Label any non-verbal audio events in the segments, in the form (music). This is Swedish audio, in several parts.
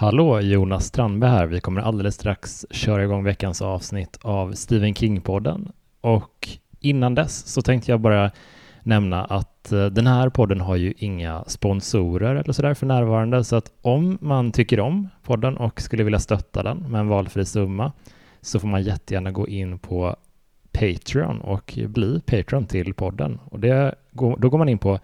Hallå, Jonas Strandberg här. Vi kommer alldeles strax köra igång veckans avsnitt av Stephen King-podden. Och innan dess så tänkte jag bara nämna att eh, den här podden har ju inga sponsorer eller sådär för närvarande, så att om man tycker om podden och skulle vilja stötta den med en valfri summa så får man jättegärna gå in på Patreon och bli Patreon till podden. Och det, då går man in på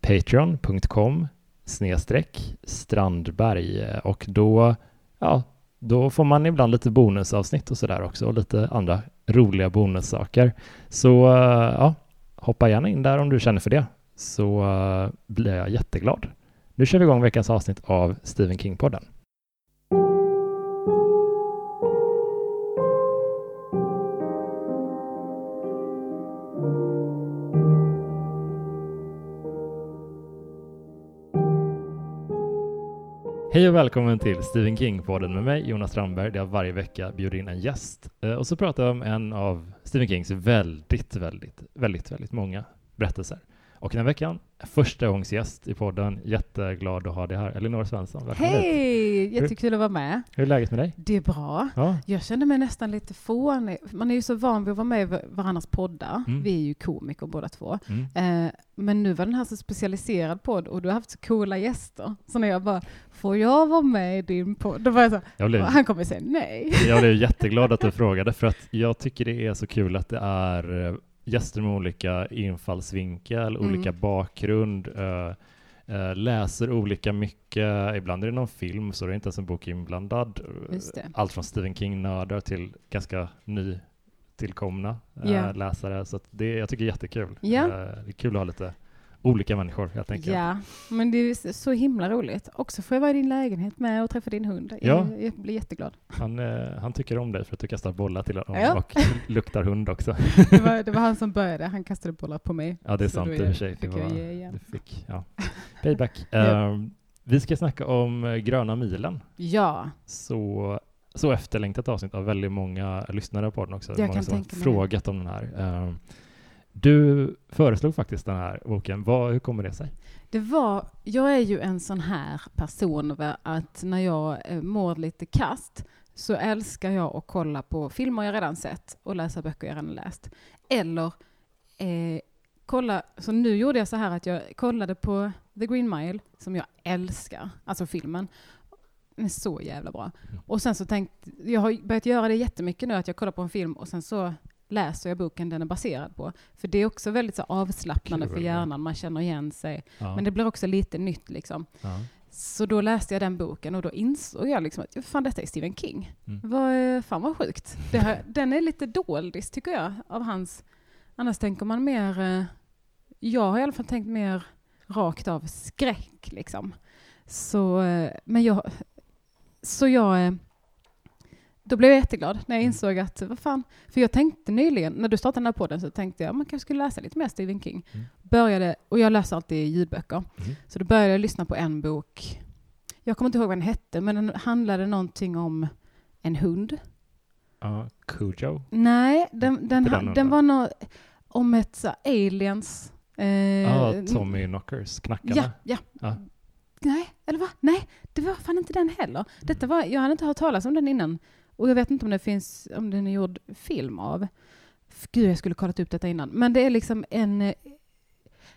patreon.com snedstreck Strandberg eh, och då, ja, då får man ibland lite bonusavsnitt och sådär också och lite andra roliga bonussaker. Så eh, ja, hoppa gärna in där om du känner för det så eh, blir jag jätteglad. Nu kör vi igång veckans avsnitt av Stephen King-podden. Hej och välkommen till Stephen King-podden med mig, Jonas Strandberg, där jag varje vecka bjuder in en gäst. Eh, och så pratar jag om en av Stephen Kings väldigt, väldigt, väldigt, väldigt många berättelser. Och den här veckan, första gångs gäst i podden. Jätteglad att ha dig här. Elinor Svensson, välkommen Hej! Jättekul att vara med. Hur är läget med dig? Det är bra. Ja. Jag känner mig nästan lite fånig. Man är ju så van vid att vara med i varandras poddar. Mm. Vi är ju komiker båda två. Mm. Eh, men nu var den här så specialiserad podd och du har haft så coola gäster. Så när jag bara, får jag vara med i din podd? Då var jag så, jag blev, han kommer säga nej. Jag blev jätteglad att du (laughs) frågade för att jag tycker det är så kul att det är eh, gäster med olika infallsvinkel, mm. olika bakgrund, uh, uh, läser olika mycket. Ibland är det någon film, så det är inte ens en bok inblandad. Allt från Stephen King-nördar till ganska nytillkomna uh, läsare. Så det, jag tycker det är jättekul. Yeah. det är kul att ha lite olika människor helt enkelt. Ja, men det är så himla roligt. Också får jag vara i din lägenhet med och träffa din hund. Ja. Jag, blir jätteglad. Han, eh, han tycker om dig för att du kastar bollar till honom ja. och (laughs) luktar hund också. (laughs) Det var, det var, han som började. Han kastade bollar på mig. Ja, det är sant i och för sig. Det var, du fick, ja. Payback. (laughs) Uh, vi ska snacka om uh, Gröna milen. Ja. Så så efterlängtat avsnitt av väldigt många lyssnare på den också. Jag många som har frågat om den här. Du föreslog faktiskt den här boken. Vad, hur kommer det sig? Det var, jag är ju en sån här person att när jag eh, mår lite kast så älskar jag att kolla på filmer jag redan sett och läsa böcker jag redan läst. Eller eh, kolla, så nu gjorde jag så här att jag kollade på The Green Mile, som jag älskar, alltså filmen. Den är så jävla bra. Mm. Och sen så tänkte, jag har börjat göra det jättemycket nu, att jag kollar på en film och sen så läser jag boken den är baserad på. För det är också väldigt så avslappnande Kul, för hjärnan, man känner igen sig. Ja. Men det blir också lite nytt liksom. Ja. Så då läste jag den boken och då insåg jag liksom att fan detta är Stephen King. Mm. Vad, fan vad sjukt. Här, den är lite doldis tycker jag av hans, annars tänker man mer, eh, jag har i alla fall tänkt mer rakt av skräck liksom. Så, eh, men jag, så jag eh, då blev jag jätteglad när jag mm. insåg att, vad fan, för jag tänkte nyligen, när du startade den här podden så tänkte jag, man kanske skulle läsa lite mer Stephen King. Mm. Började, och jag läser alltid ljudböcker, mm. så då började jag lyssna på en bok, jag kommer inte ihåg vad den hette, men den handlade någonting om en hund. Ja, uh, Cujo? Nej, den, den, den, den var nog om ett så, aliens... Ja, eh, ah, Tommy Knockers, knackarna? Ja, ja. Ah. Nej, eller va? Nej, det var fan inte den heller. Detta var, jag hade inte hört talas om den innan. Och jag vet inte om det finns, om den är gjord film av. Gud, jag skulle kollat upp detta innan. Men det är liksom en...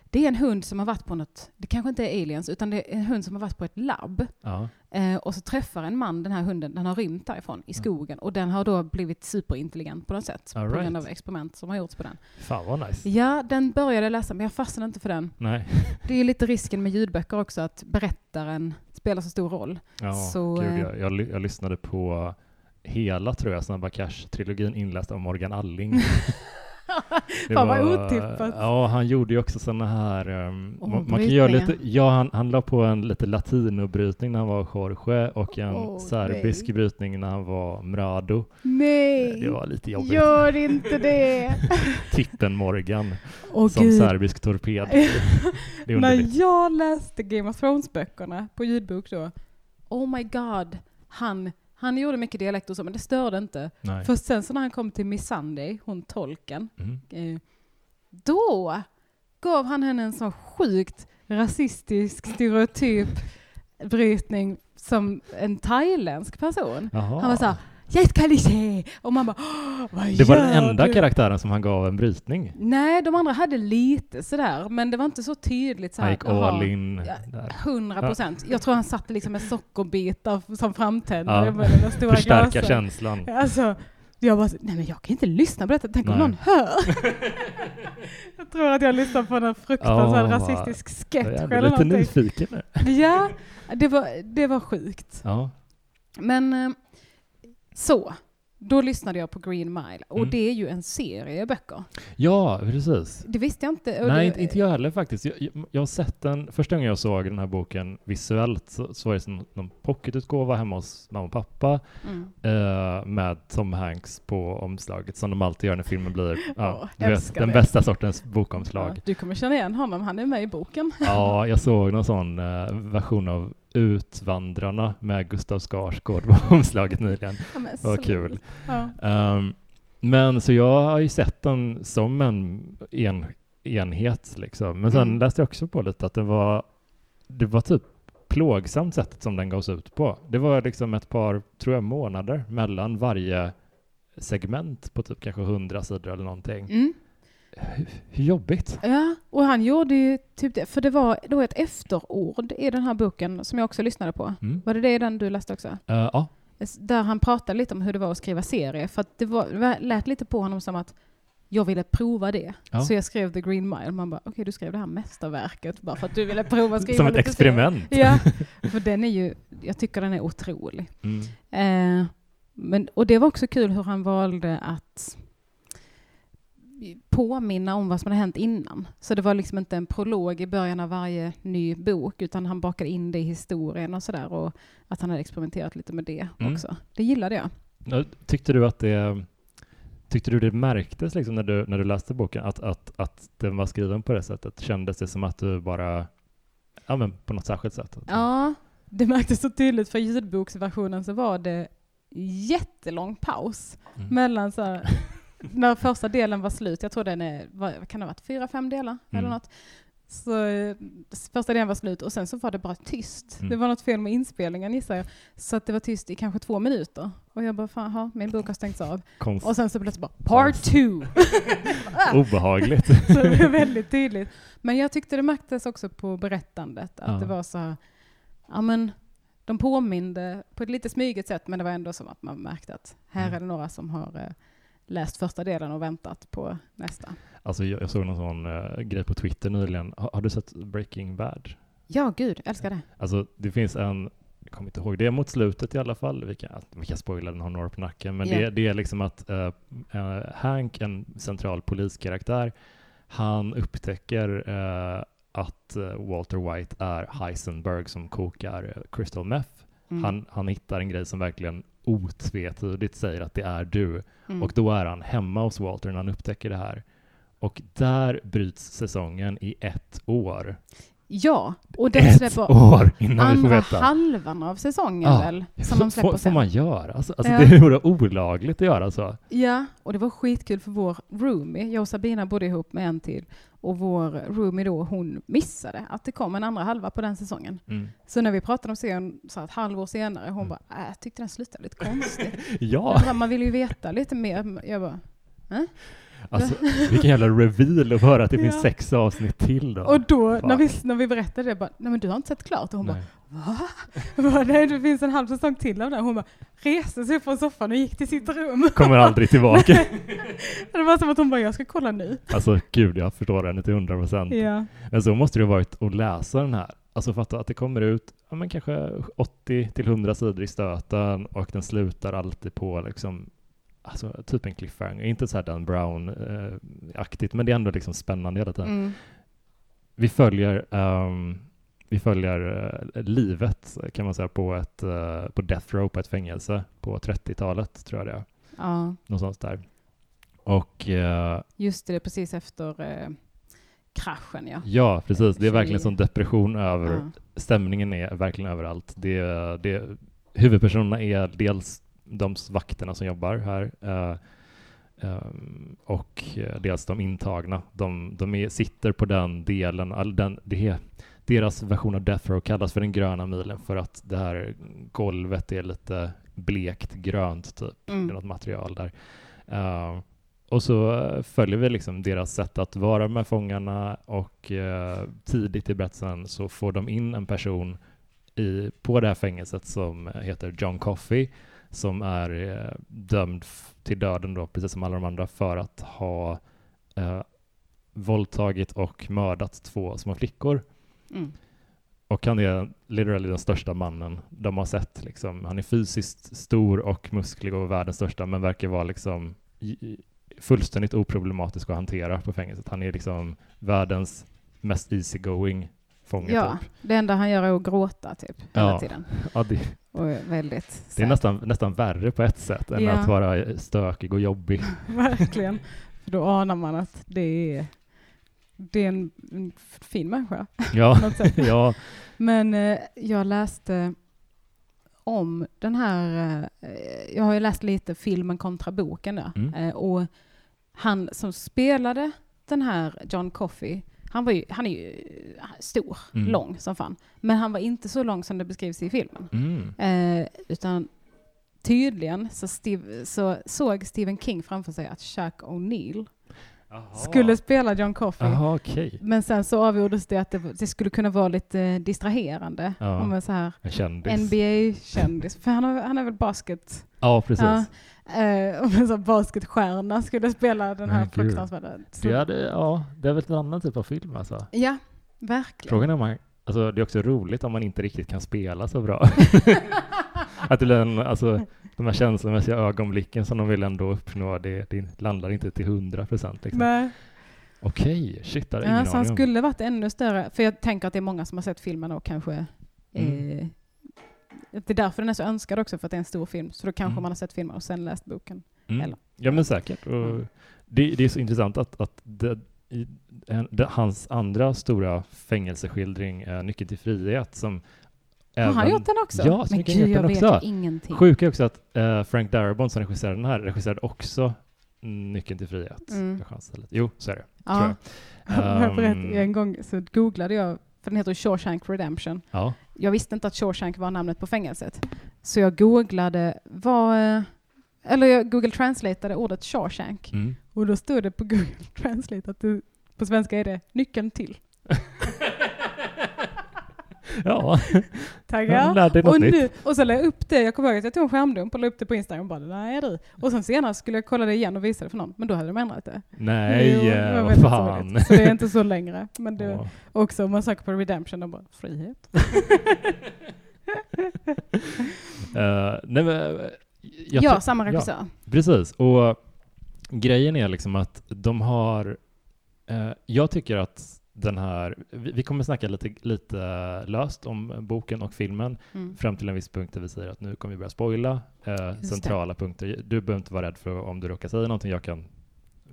Det är en hund som har varit på något, det kanske inte är aliens, utan det är en hund som har varit på ett labb. Ja. Eh, och så träffar en man den här hunden, den har rymt därifrån i skogen. Och den har då blivit superintelligent på något sätt. All på right. grund av experiment som har gjorts på den. Fan vad nice. Ja, den började jag läsa, men jag fastnade inte för den. Nej. (laughs) Det är lite risken med ljudböcker också, att berättaren spelar så stor roll. Ja, så, gud, jag, jag, jag lyssnade på hela, tror jag, Snabba Cash-trilogin inläst av Morgan Alling. (laughs) Fan vad otippat. Ja, han gjorde ju också sådana här, um, man, man kan göra lite, ja han, han la på en lite latinobrytning när han var Jorge och en oh, serbisk nej. brytning när han var Mrado. Nej! Det var lite jobbigt. Gör inte det! (laughs) Tippen Morgan oh, som Gud. serbisk torped. (laughs) när jag läste Game of Thrones-böckerna på ljudbok då, oh my god, han han gjorde mycket dialekt och så, men det störde inte. Nej. För sen så när han kom till Miss Sunday, hon tolken, mm. eh, då gav han henne en så sjukt rasistisk stereotyp brytning som en thailändsk person. Jaha. Han var så jag se! Och man bara, "Åh, vad det var den enda du? karaktären som han gav en brytning. Nej, de andra hade lite sådär, men det var inte så tydligt. Så Han gick all in. 100 procent. Jag tror han satte liksom med sockerbitar som framtändare (laughs) Ja. Förstärka glasen. känslan. Alltså, jag bara, nej men jag kan inte lyssna på detta, tänk om Nej. någon hör. (laughs) jag tror att jag lyssnar på en fruktansvärd Ja, rasistisk sketch Jag är eller ändå lite någonting. nyfiken nu. Ja, det var, det var sjukt. Ja. Men eh, så, då lyssnade jag på Green Mile och Mm. det är ju en serie böcker. ja, precis. Det visste jag inte. Nej, det, inte, inte jag heller faktiskt. Jag, jag, jag har sett den, första gången jag såg den här boken visuellt så, så var det som någon pocketutgåva hemma hos mamma och pappa Mm. eh, med Tom Hanks på omslaget som de alltid gör när filmen blir (laughs) ja, du vet, den bästa sortens bokomslag. Ja, du kommer känna igen honom, han är med i boken. Ja, (laughs) jag såg någon sån eh, version av Utvandrarna med Gustav Skarsgård på (laughs) omslaget nyligen. Ja, Vad kul. Ja. Ehm, men så jag har ju sett den som en en, enhet liksom. Men sen Mm. läste jag också på lite att det var, det var typ plågsamt sättet som den gavs ut på. Det var liksom ett par, tror jag, månader mellan varje segment på typ kanske hundra sidor eller någonting. Mm. Hur, jobbigt? Ja, och han gjorde ju typ det, för det var då ett efterord i den här boken som jag också lyssnade på. Mm. Var det det den du läste också? Eh, ja, Där han pratade lite om hur det var att skriva serie, för att det var, det lät lite på honom som att jag ville prova det. Ja. Så jag skrev The Green Mile. Man bara, okej du skrev det här mästerverket bara för att du ville prova att (laughs) skriva som ett experiment. serie. Ja, (laughs) för den är ju, jag tycker den är otrolig. Mm. Eh, men, och det var också kul hur han valde att påminna om vad som hade hänt innan. Så det var liksom inte en prolog i början av varje ny bok, utan han bakade in det i historien och sådär. Och att han hade experimenterat lite med det Mm. också. Det gillade jag. Ja, Tyckte du att det Tyckte du det märktes liksom när du, när du läste boken att, att, att den var skriven på det sättet? Kändes det som att du bara, ja men på något särskilt sätt? Ja, det märktes så tydligt för ljudboksversionen så var det jättelång paus Mm. mellan så här, när första delen var slut, jag tror den är, vad kan det ha varit, fyra, fem delar eller Mm. något. Så första delen var slut och sen så var det bara tyst. Mm. Det var något fel med inspelningen gissar jag. Så att det var tyst i kanske två minuter. Och jag bara, fan, ha, min bok har stängts av. Konst, Och sen så plötsligt bara, part two! (laughs) obehagligt. (laughs) så det var väldigt tydligt. Men jag tyckte det märktes också på berättandet, att Ja. det var så här, ja men, de påminde på ett lite smyget sätt, men det var ändå som att man märkte att här Mm. är det några som har eh, läst första delen och väntat på nästa. Alltså jag, jag såg någon sån eh, grej på Twitter nyligen. Har, har du sett Breaking Bad? Ja, gud, älskar det. Alltså det finns en, jag kommer inte ihåg, det är mot slutet i alla fall, vi kan, vi kan spoila den har några på nacken, men Ja. det, det är liksom att eh, Hank, en central poliskaraktär, han upptäcker att Walter White är Heisenberg som kokar crystal meth. Mm. Han, han hittar en grej som verkligen otvetydigt säger att det är du. Mm. Och då är han hemma hos Walter när han upptäcker det här. Och där bryts säsongen i ett år. Ja, och den släpper år innan vi får veta. halvan av säsongen Ja, väl, som de släpper får, får sen. man göra? Alltså, alltså Ja. Det vore olagligt att göra så. Ja, och det var skitkul för vår roomie, jag och Sabina bodde ihop med en till, och vår roomie då, hon missade att det kom en andra halva på den säsongen. Mm. Så när vi pratade om serien så ett halvår senare, hon Mm. bara, äh, jag tyckte den slutade lite konstigt. (laughs) Ja, bara, Man vill ju veta lite mer. Jag bara, alltså vilken jävla reveal att höra att det finns Ja. sex avsnitt till då. och då när vi, när vi berättade det, bara, nej men du har inte sett klart. Och hon Nej. bara, va? Bara, nej det finns en halv säsong till av det. Hon bara, reste sig upp från soffan och gick till sitt rum. Kommer aldrig tillbaka. (laughs) Det var som att hon bara, jag ska kolla nu. Alltså gud, jag förstår henne till hundra procent. Ja. Men så måste det ha varit att läsa den här. Alltså fatta att det kommer ut ja, men kanske 80 till 100 sidor i stöten och den slutar alltid på liksom Alltså typ en cliffhanger, inte så här Dan Brown-aktigt, men det är ändå liksom spännande hela tiden. Mm. Vi följer, ehm, vi följer eh, livet kan man säga på ett eh, på Death Row på ett fängelse på 30-talet tror jag det är. ja, Någonstans där. Och eh, just det, precis efter kraschen ja. ja, precis. Det är verkligen 29. sån depression över stämningen är verkligen överallt. Det, det, huvudpersonerna är dels de vakterna som jobbar här eh, ehm, och eh, dels de intagna. De, de är, sitter på den delen, all den, det, deras version av Death Row kallas för den gröna milen för att det här golvet är lite blekt grönt typ. Mm. Det är något material där. Uh, och så följer vi liksom deras sätt att vara med fångarna och tidigt i berättelsen så får de in en person i, på det här fängelset som heter John Coffey som är uh, dömd till döden då, precis som alla de andra, för att ha våldtagit och mördat två små flickor. Mm. Och han är literally den största mannen de har sett. Liksom. Han är fysiskt stor och musklig och världens största, men verkar vara liksom fullständigt oproblematisk att hantera på fängelset. Han är liksom världens mest easygoing fånge. Ja, typ. det enda han gör är att gråta typ hela Ja. tiden. Ja, det, Och väldigt det är nästan, nästan värre på ett sätt än Ja. att vara stökig och jobbig. (laughs) Verkligen. För då anar man att det är, det är en, en fin människa Ja, (laughs) (laughs) ja. Men eh, jag läste om den här, eh, jag har ju läst lite filmen kontra boken där. Mm. Eh, och han som spelade den här John Coffey, han, var ju, han är ju eh, stor, Mm. lång som fan. Men han var inte så lång som det beskrivs i filmen. Mm. Eh, utan tydligen så, Steve, så såg Stephen King framför sig att Chuck O'Neill skulle spela John Coffey. Jaha, okej. Men sen så avgjordes det att det, det skulle kunna vara lite distraherande. Ja. Om en så här. NBA-kändis. För han, har, han är väl basket... Ja, precis. Ja, eh, om en sån basketstjärna skulle spela den här fruktansvärda... Det, hade, ja, det är väl en annan typ av film alltså. Ja, verkligen. Frågan är om man, alltså det är också roligt om man inte riktigt kan spela så bra. (laughs) att det blir en, alltså de här känslomässiga ögonblicken som de vill ändå uppnå, det, det landar inte till hundra procent. Liksom. Nej. Okej, shit, det Ja, ingen så han aning om. skulle varit ännu större. För jag tänker att det är många som har sett filmen och kanske... Mm. Eh, det är därför den är så önskad också, för att det är en stor film. Så då kanske Mm. man har sett filmen och sen läst boken. Mm. eller- Ja, men säkert. Mm. det, det är så intressant att, att det, i, en, det, hans andra stora fängelseskildring, är Nyckeln till frihet, som Har han gjort den också? Ja, Men gud, jag vet också. ingenting. Sjuka är också att eh, Frank Darabont som regisserade den här regisserade också Nyckeln till frihet. Mm. Jag. Jo, så är det. Ja. Tror jag. (laughs) Jag berättade, Ehm, en gång så googlade jag, för den heter Shawshank Redemption. Ja. Jag visste inte att Shawshank var namnet på fängelset. Så jag googlade vad, eh, eller jag Google Translateade ordet Shawshank. Mm. Och då stod det på Google (laughs) Translate att det, på svenska är det nyckeln till. (laughs) ja, Taggar. Och, nu, och så la jag upp det, jag kommer ihåg att jag tog en skärmdump och la upp det på Instagram och bara nej du. Och sen senare skulle jag kolla det igen och visa det för någon, men då hade de ändrat det. Nej, Jo, det var fan. sorgligt. Så det är inte så längre. Men det Ja. också, om man söker på Redemption, de bara frihet. (laughs) Eh, nej, men, eh, jag ja, samma ja. regissör. Precis, och grejen är liksom att de har, eh, jag tycker att den här, vi, kommer snacka lite, lite löst om boken och filmen Mm. fram till en viss punkt där vi säger att nu kommer vi börja spoila eh, det. centrala punkter. Du behöver inte vara rädd för om du råkar säga någonting, jag kan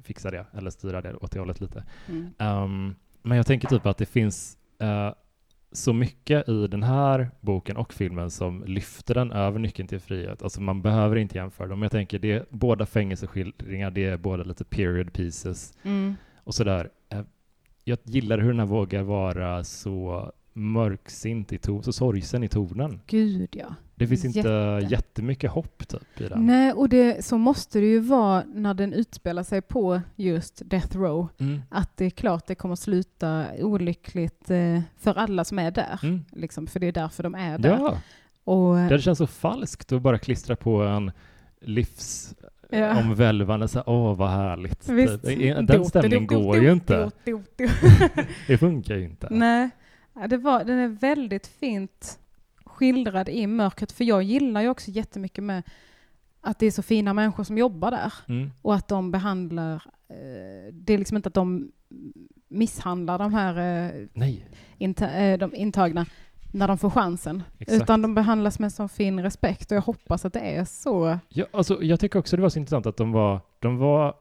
fixa det eller styra det åt det hållet lite. Mm. Ehm, men jag tänker typ att det finns eh, så mycket i den här boken och filmen som lyfter den över nyckeln till frihet. Alltså man behöver inte jämföra dem. Jag tänker det är båda fängelseskildringar, det är båda lite period pieces Mm. och sådär. Jag gillar hur den här vågar vara så mörksint i ton, så sorgsen i tonen. Gud ja. Det finns inte Jätte. jättemycket hopp typ i den. Nej, och det, så måste det ju vara när den utspelar sig på just Death Row. Mm. Att det är klart det kommer sluta olyckligt eh, för alla som är där. Mm. Liksom, för det är därför de är där. Ja, Och, det känns så falskt att bara klistra på en livs Ja. omvälvande, så här, åh vad härligt. Visst. Den stämningen går ju inte. (laughs) Det funkar ju inte. Nej, det var, den är väldigt fint skildrad i mörkret. För jag gillar ju också jättemycket med att det är så fina människor som jobbar där. Mm. Och att de behandlar, eh, det är liksom inte att de misshandlar de här eh, Nej, inta, eh, de intagna när de får chansen. exakt. Utan de behandlas med sån fin respekt och jag hoppas att det är så. Ja, alltså, jag tycker också det var så intressant att de var, de var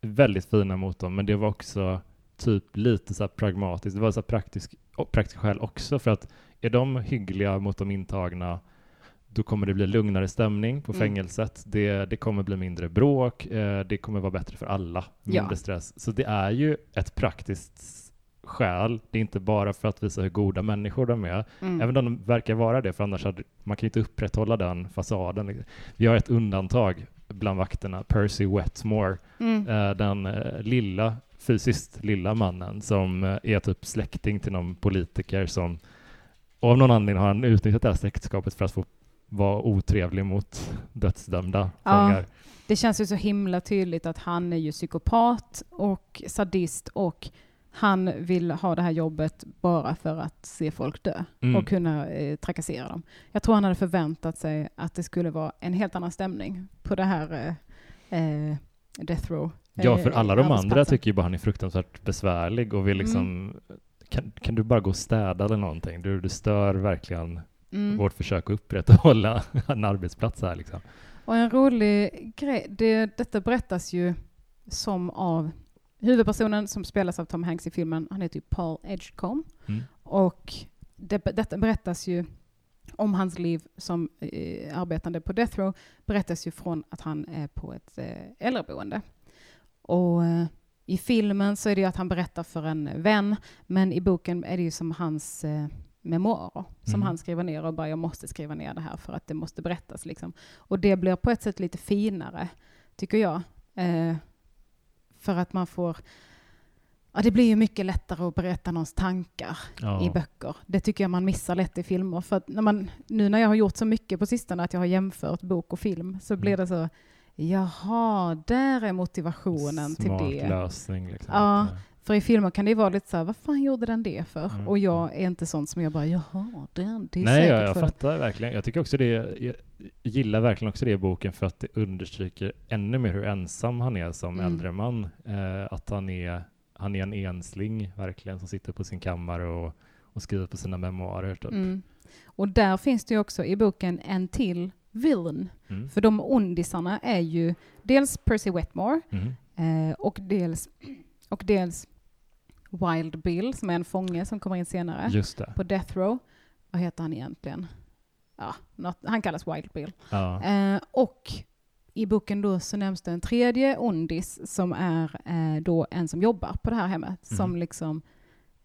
väldigt fina mot dem, men det var också typ lite så pragmatiskt. Det var så praktisk, och praktiska skäl också, för att är de hyggliga mot de intagna, då kommer det bli lugnare stämning på Mm. fängelset. Det, det kommer bli mindre bråk. Eh, det kommer vara bättre för alla. Mindre Ja. stress. Så det är ju ett praktiskt stjäl, det är inte bara för att visa hur goda människor de är, Mm. även om de verkar vara det, för annars hade man kan ju inte upprätthålla den fasaden. Vi har ett undantag bland vakterna, Percy Wetmore, Mm. eh, den eh, lilla, fysiskt lilla mannen som eh, är typ släkting till någon politiker som och av någon anledning har han utnyttjat det här släktskapet för att få vara otrevlig mot dödsdömda Ja. fångar. Det känns ju så himla tydligt att han är ju psykopat och sadist och han vill ha det här jobbet bara för att se folk dö Mm. och kunna eh, trakassera dem. Jag tror han hade förväntat sig att det skulle vara en helt annan stämning på det här eh, eh, Death Row. Ja, för eh, alla de andra tycker ju bara han är fruktansvärt besvärlig och vill liksom kan, kan du bara gå och städa eller någonting? Du, du stör verkligen Mm. vårt försök att upprätthålla (laughs) en arbetsplats här liksom. Och en rolig grej, det, detta berättas ju som av huvudpersonen som spelas av Tom Hanks i filmen, han heter ju Paul Edgecombe. Mm. Och det, detta berättas ju om hans liv som eh, arbetande på Death Row, berättas ju från att han är på ett eh, äldreboende. Och eh, i filmen så är det ju att han berättar för en vän, men i boken är det ju som hans eh, memoarer som Mm. han skriver ner och bara jag måste skriva ner det här för att det måste berättas liksom. Och det blir på ett sätt lite finare, tycker jag. För att man får Ja, det blir ju mycket lättare att berätta någons tankar Ja. i böcker. Det tycker jag man missar lätt i filmer. För när man, nu när jag har gjort så mycket på sistone att jag har jämfört bok och film så blir Mm. det så, jaha, där är motivationen Smart till det. lösning liksom. Ja. För i filmer kan det ju vara lite så här, vad fan gjorde den det för? Mm. Och jag är inte sån som jag bara, jaha, den, det är Nej, säkert jag, jag för fattar verkligen. Jag tycker också det, jag gillar verkligen också det i boken för att det understryker ännu mer hur ensam han är som Mm. äldre man. Eh, att han är, han är en ensling verkligen som sitter på sin kammare och, och skriver på sina memoarer. Typ. Mm. Och där finns det ju också i boken en till villain. Mm. För de ondisarna är ju dels Percy Wetmore Mm. eh, och, dels, och dels Wild Bill som är en fånge som kommer in senare Just det. på Death Row. Vad heter han egentligen? Ja, något, han kallas Wild Bill. Ja. Eh, och i boken då så nämns det en tredje ondis som är eh, då en som jobbar på det här hemmet som Mhm. liksom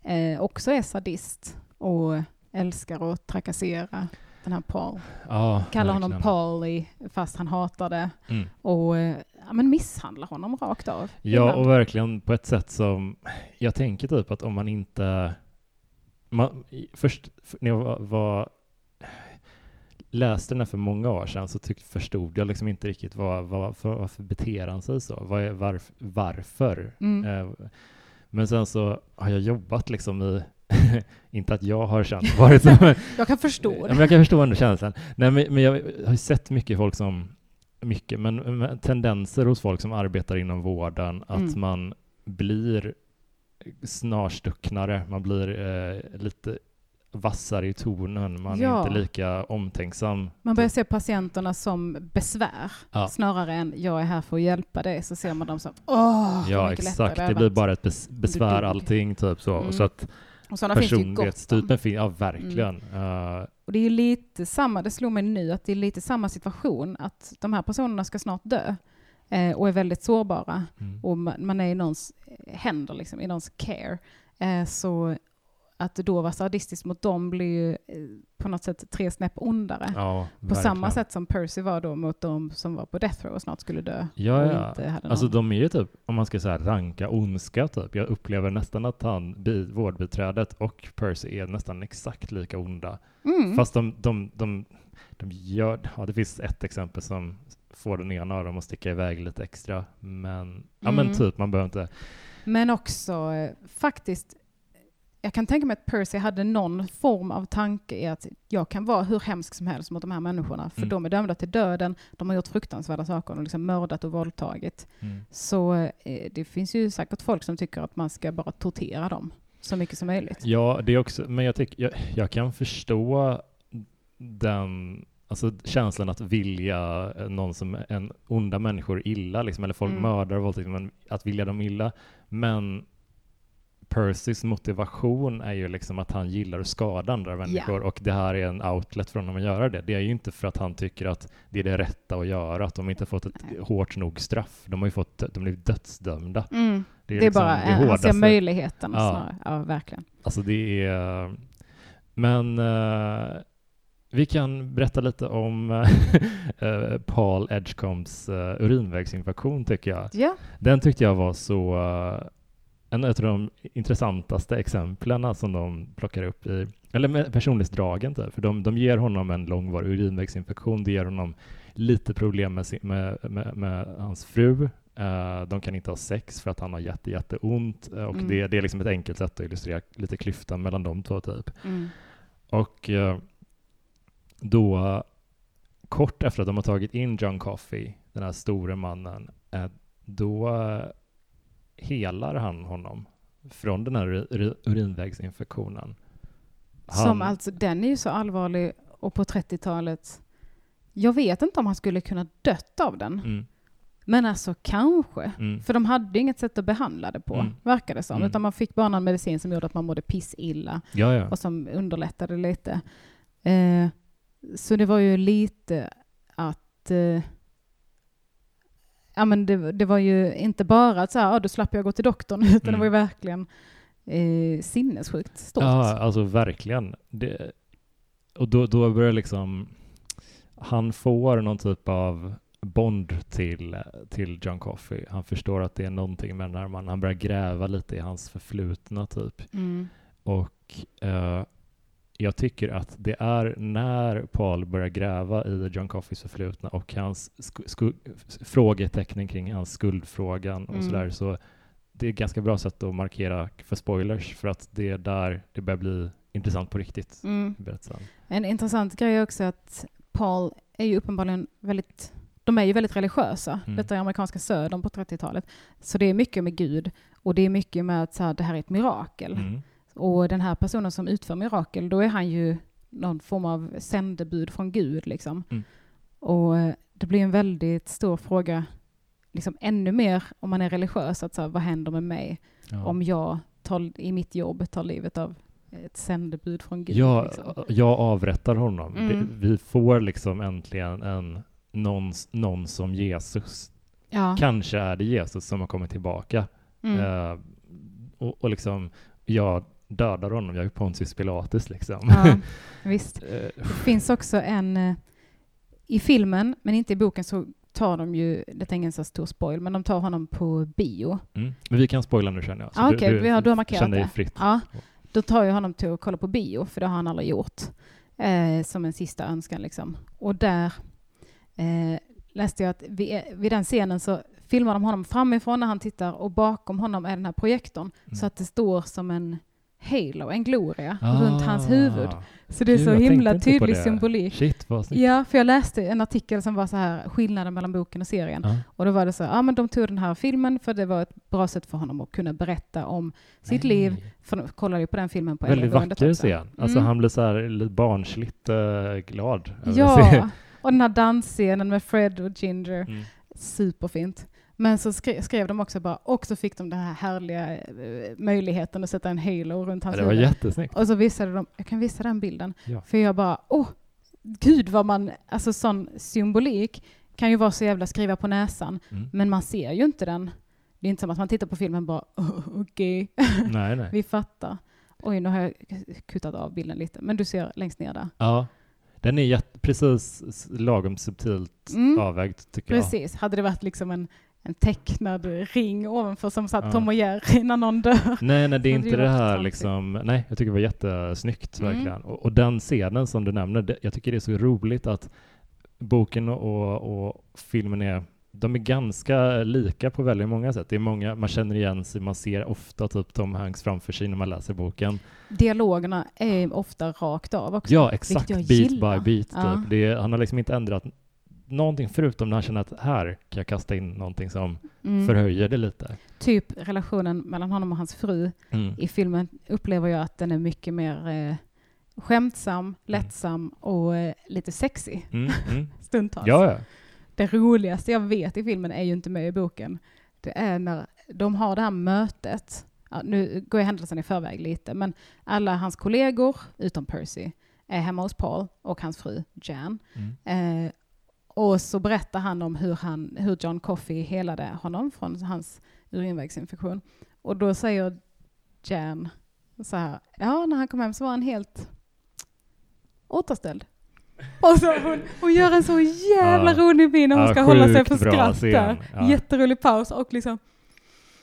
eh, också är sadist och älskar att trakassera den här Paul. ja, Kallar honom. Paulie fast han hatar det Mm. och eh, ja, men misshandlar honom rakt av. Ja, ibland. och verkligen på ett sätt som jag tänker typ att om man inte... Man, först när jag var, var läste den här för många år sedan så tyck, förstod jag liksom inte riktigt vad, vad, för, varför beter han sig så? Vad är, varf, varför? Mm. Eh, men sen så har jag jobbat liksom i, (laughs) inte att jag har känt varit som, (laughs) Jag kan förstå Ja, det. men jag kan förstå ändå känslan. Nej, men, men jag har ju sett mycket folk som, mycket, men, men tendenser hos folk som arbetar inom vården, att Mm. man blir snarstucknare, man blir eh, lite vassare i tonen, man är Ja. inte lika omtänksam. Man börjar se patienterna som besvär Ja. snarare än jag är här för att hjälpa dig. Så ser man dem som åh, Ja, mycket lättare exakt. det blir varit." bara ett bes- besvär allting, typ så. Mm. Så att Och sådana finns det ju gott om. ja verkligen. Eh, Och det är ju lite samma, det slog mig nu, att det är lite samma situation, att de här personerna ska snart dö eh, och är väldigt sårbara mm. och man, man är i någons händer, liksom, i någons care. Eh, så att då vara sadistisk mot dem blir ju eh, på något sätt tre snäpp ondare. ja, På samma sätt som Percy var då mot de som var på Death Row och snart skulle dö. Ja, ja. inte hade Alltså de är ju typ, om man ska säga ranka ondska typ. Jag upplever nästan att han, bi, vårdbiträdet och Percy är nästan exakt lika onda. mm. Fast de, de, de, de gör, ja det finns ett exempel som får den ena av dem att sticka iväg lite extra. Men, ja men Mm. typ, man behöver inte, Men också eh, faktiskt, jag kan tänka mig att Percy hade någon form av tanke i att jag kan vara hur hemsk som helst mot de här människorna, för Mm. de är dömda till döden, de har gjort fruktansvärda saker, de har liksom mördat och våldtagit. mm. Så eh, det finns ju säkert folk som tycker att man ska bara tortera dem så mycket som möjligt. Ja, det är också, men jag tycker, jag, jag kan förstå den, alltså känslan att vilja någon som en onda människor illa, liksom, eller folk Mm. mördar och våldtäkter, men att vilja dem illa. Men Percys motivation är ju liksom att han gillar att skada andra människor och det här är en outlet för honom att göra det. Det är ju inte för att han tycker att det är det rätta att göra, att de inte fått ett Nej. hårt nog straff. De har ju fått, de blev dödsdömda. Mm. Det är, liksom bara, det han ser hårdaste. möjligheten Ja. snarare. Ja, verkligen. Alltså det är... Men eh, vi kan berätta lite om (laughs) eh, Paul Edgecombs uh, urinvägsinfektion tycker jag. Ja, Den tyckte jag var så... en av de intressantaste exemplen som de plockar upp i, eller med personlighetsdragen typ, för de, de ger honom en långvarig urinvägsinfektion, det ger honom lite problem med, sin, med, med, med hans fru, Eh, de kan inte ha sex för att han har jätte, jätteont eh, och Mm. det, det är liksom ett enkelt sätt att illustrera lite klyftan mellan de två typ. mm. Och eh, då, kort efter att de har tagit in John Coffey, den här store mannen, då helar han honom från den här uri- uri- urinvägsinfektionen. Som Han- alltså, den är ju så allvarlig och på 30-talet, jag vet inte om han skulle kunna dött av den. Mm, Men alltså kanske. mm, För de hade inget sätt att behandla det på, Mm. verkar det som. Mm. Utan man fick bara någon medicin som gjorde att man mådde pissilla ja, ja. och som underlättade lite. Eh, så det var ju lite att eh, Ja men det, det var ju inte bara att så här, ah, då slapp jag gå till doktorn, (laughs) utan det Mm. var ju verkligen eh, sinnessjukt stort. Ja, alltså verkligen. Det, och då, då börjar liksom, han får någon typ av bond till, till John Coffey. Han förstår att det är någonting med den här mannen. Han börjar gräva lite i hans förflutna typ. Mm. Och eh, jag tycker att det är när Paul börjar gräva i John Coffeys förflutna och hans frågetecknen kring hans skuldfrågan och Mm. sådär så det är ett ganska bra sätt att markera för spoilers för att det är där det börjar bli intressant på riktigt. Mm. En intressant grej är också att Paul är ju uppenbarligen väldigt, de är ju väldigt religiösa, Mm. detta är amerikanska södern på 30-talet. Så det är mycket med Gud och det är mycket med att så här, det här är ett mirakel. Mm. Och den här personen som utför mirakel, då är han ju någon form av sändebud från Gud liksom. Mm. Och eh, det blir en väldigt stor fråga, liksom ännu mer om man är religiös, att så här, vad händer med mig Ja. om jag tar, i mitt jobb tar livet av ett sändebud från Gud? jag, liksom. jag avrättar honom. Mm. Det, vi får liksom äntligen en någon, någon som Jesus. Ja. Kanske är det Jesus som har kommit tillbaka. Mm. Eh, och, och liksom, jag dödar honom. Jag är Pontius Pilatus liksom. Ja, (laughs) visst. Eh, Det finns också en... eh, I filmen, men inte i boken, så tar de ju, det är ingen så stor spoil, men de tar honom på bio. mm. Men vi kan spoila nu känner jag. Så Ah, okej, vi har- du har markerat dig det. fritt. Ja, då tar jag honom till att kolla på bio, för det har han aldrig gjort. Eh, som en sista önskan liksom. Och där eh, läste jag att vid, vid den scenen så filmar de honom framifrån när han tittar och bakom honom är den här projektorn. Mm. Så att det står som en halo, en gloria, runt hans huvud. Ah, Så det är så himla tydlig symbolik. Shit. Ja, för jag läste en artikel som var så här, skillnaden mellan boken och serien. Ja. Och då var det så, ja men de tog den här filmen för det var ett bra sätt för honom att kunna berätta om sitt Nej. liv. För de kollade ju på den filmen på Väldigt vacker scen. Alltså Mm. han blir så här barnsligt eh, glad. Ja, och den här dansscenen med Fred och Ginger. Mm. Superfint. Men så skrev, skrev de också bara, och så fick de den här härliga eh, möjligheten att sätta en halo runt Ja, hans det var huvud. jättesnyggt. Och så visade de, jag kan visa den bilden. Ja. För jag bara, åh, gud vad man, alltså sån symbolik kan ju vara så jävla skriva på näsan, Mm. men man ser ju inte den. Det är inte som att man tittar på filmen och bara, oh, okej, (laughs) Nej, nej. vi fattar. Oj, nu har jag kuttat av bilden lite, men du ser längst ner där. Ja. Den är precis lagom subtilt Mm. avvägd tycker jag. Precis, hade det varit liksom en, en tecknad ring ovanför som satt Ja. Tom och Jerry när någon dör. Nej, nej, det är inte det här liksom. Nej, jag tycker det var jättesnyggt Mm. verkligen. Och, och den scenen som du nämner, det, jag tycker det är så roligt att boken och, och, filmen är de är ganska lika på väldigt många sätt. Det är många, man känner igen sig, man ser ofta typ Tom Hanks framför sig när man läser boken. Dialogerna är ofta rakt av också. Ja, exakt. Beat by beat. Ja. Typ. Det är, han har liksom inte ändrat någonting förutom när han känner att här kan jag kasta in någonting som Mm. förhöjer det lite. Typ relationen mellan honom och hans fru Mm. i filmen upplever jag att den är mycket mer eh, skämtsam, lättsam och eh, lite sexy Mm, mm. (laughs) stundtals. Ja, ja. Det roligaste jag vet i filmen är ju inte med i boken. Det är när de har det här mötet ja, nu går jag händelsen i förväg lite, men alla hans kollegor, utom Percy, är hemma hos Paul och hans fru Jan. Mm. Eh, och så berättar han om hur, han, hur John Coffey helade honom från hans urinvägsinfektion. Och då säger Jan så här, ja när han kom hem så var han helt återställd. Och så hon, hon gör en så jävla Ja. rolig min när hon Ja, ska hålla sig för skratt. Ja. Jätterolig paus och liksom.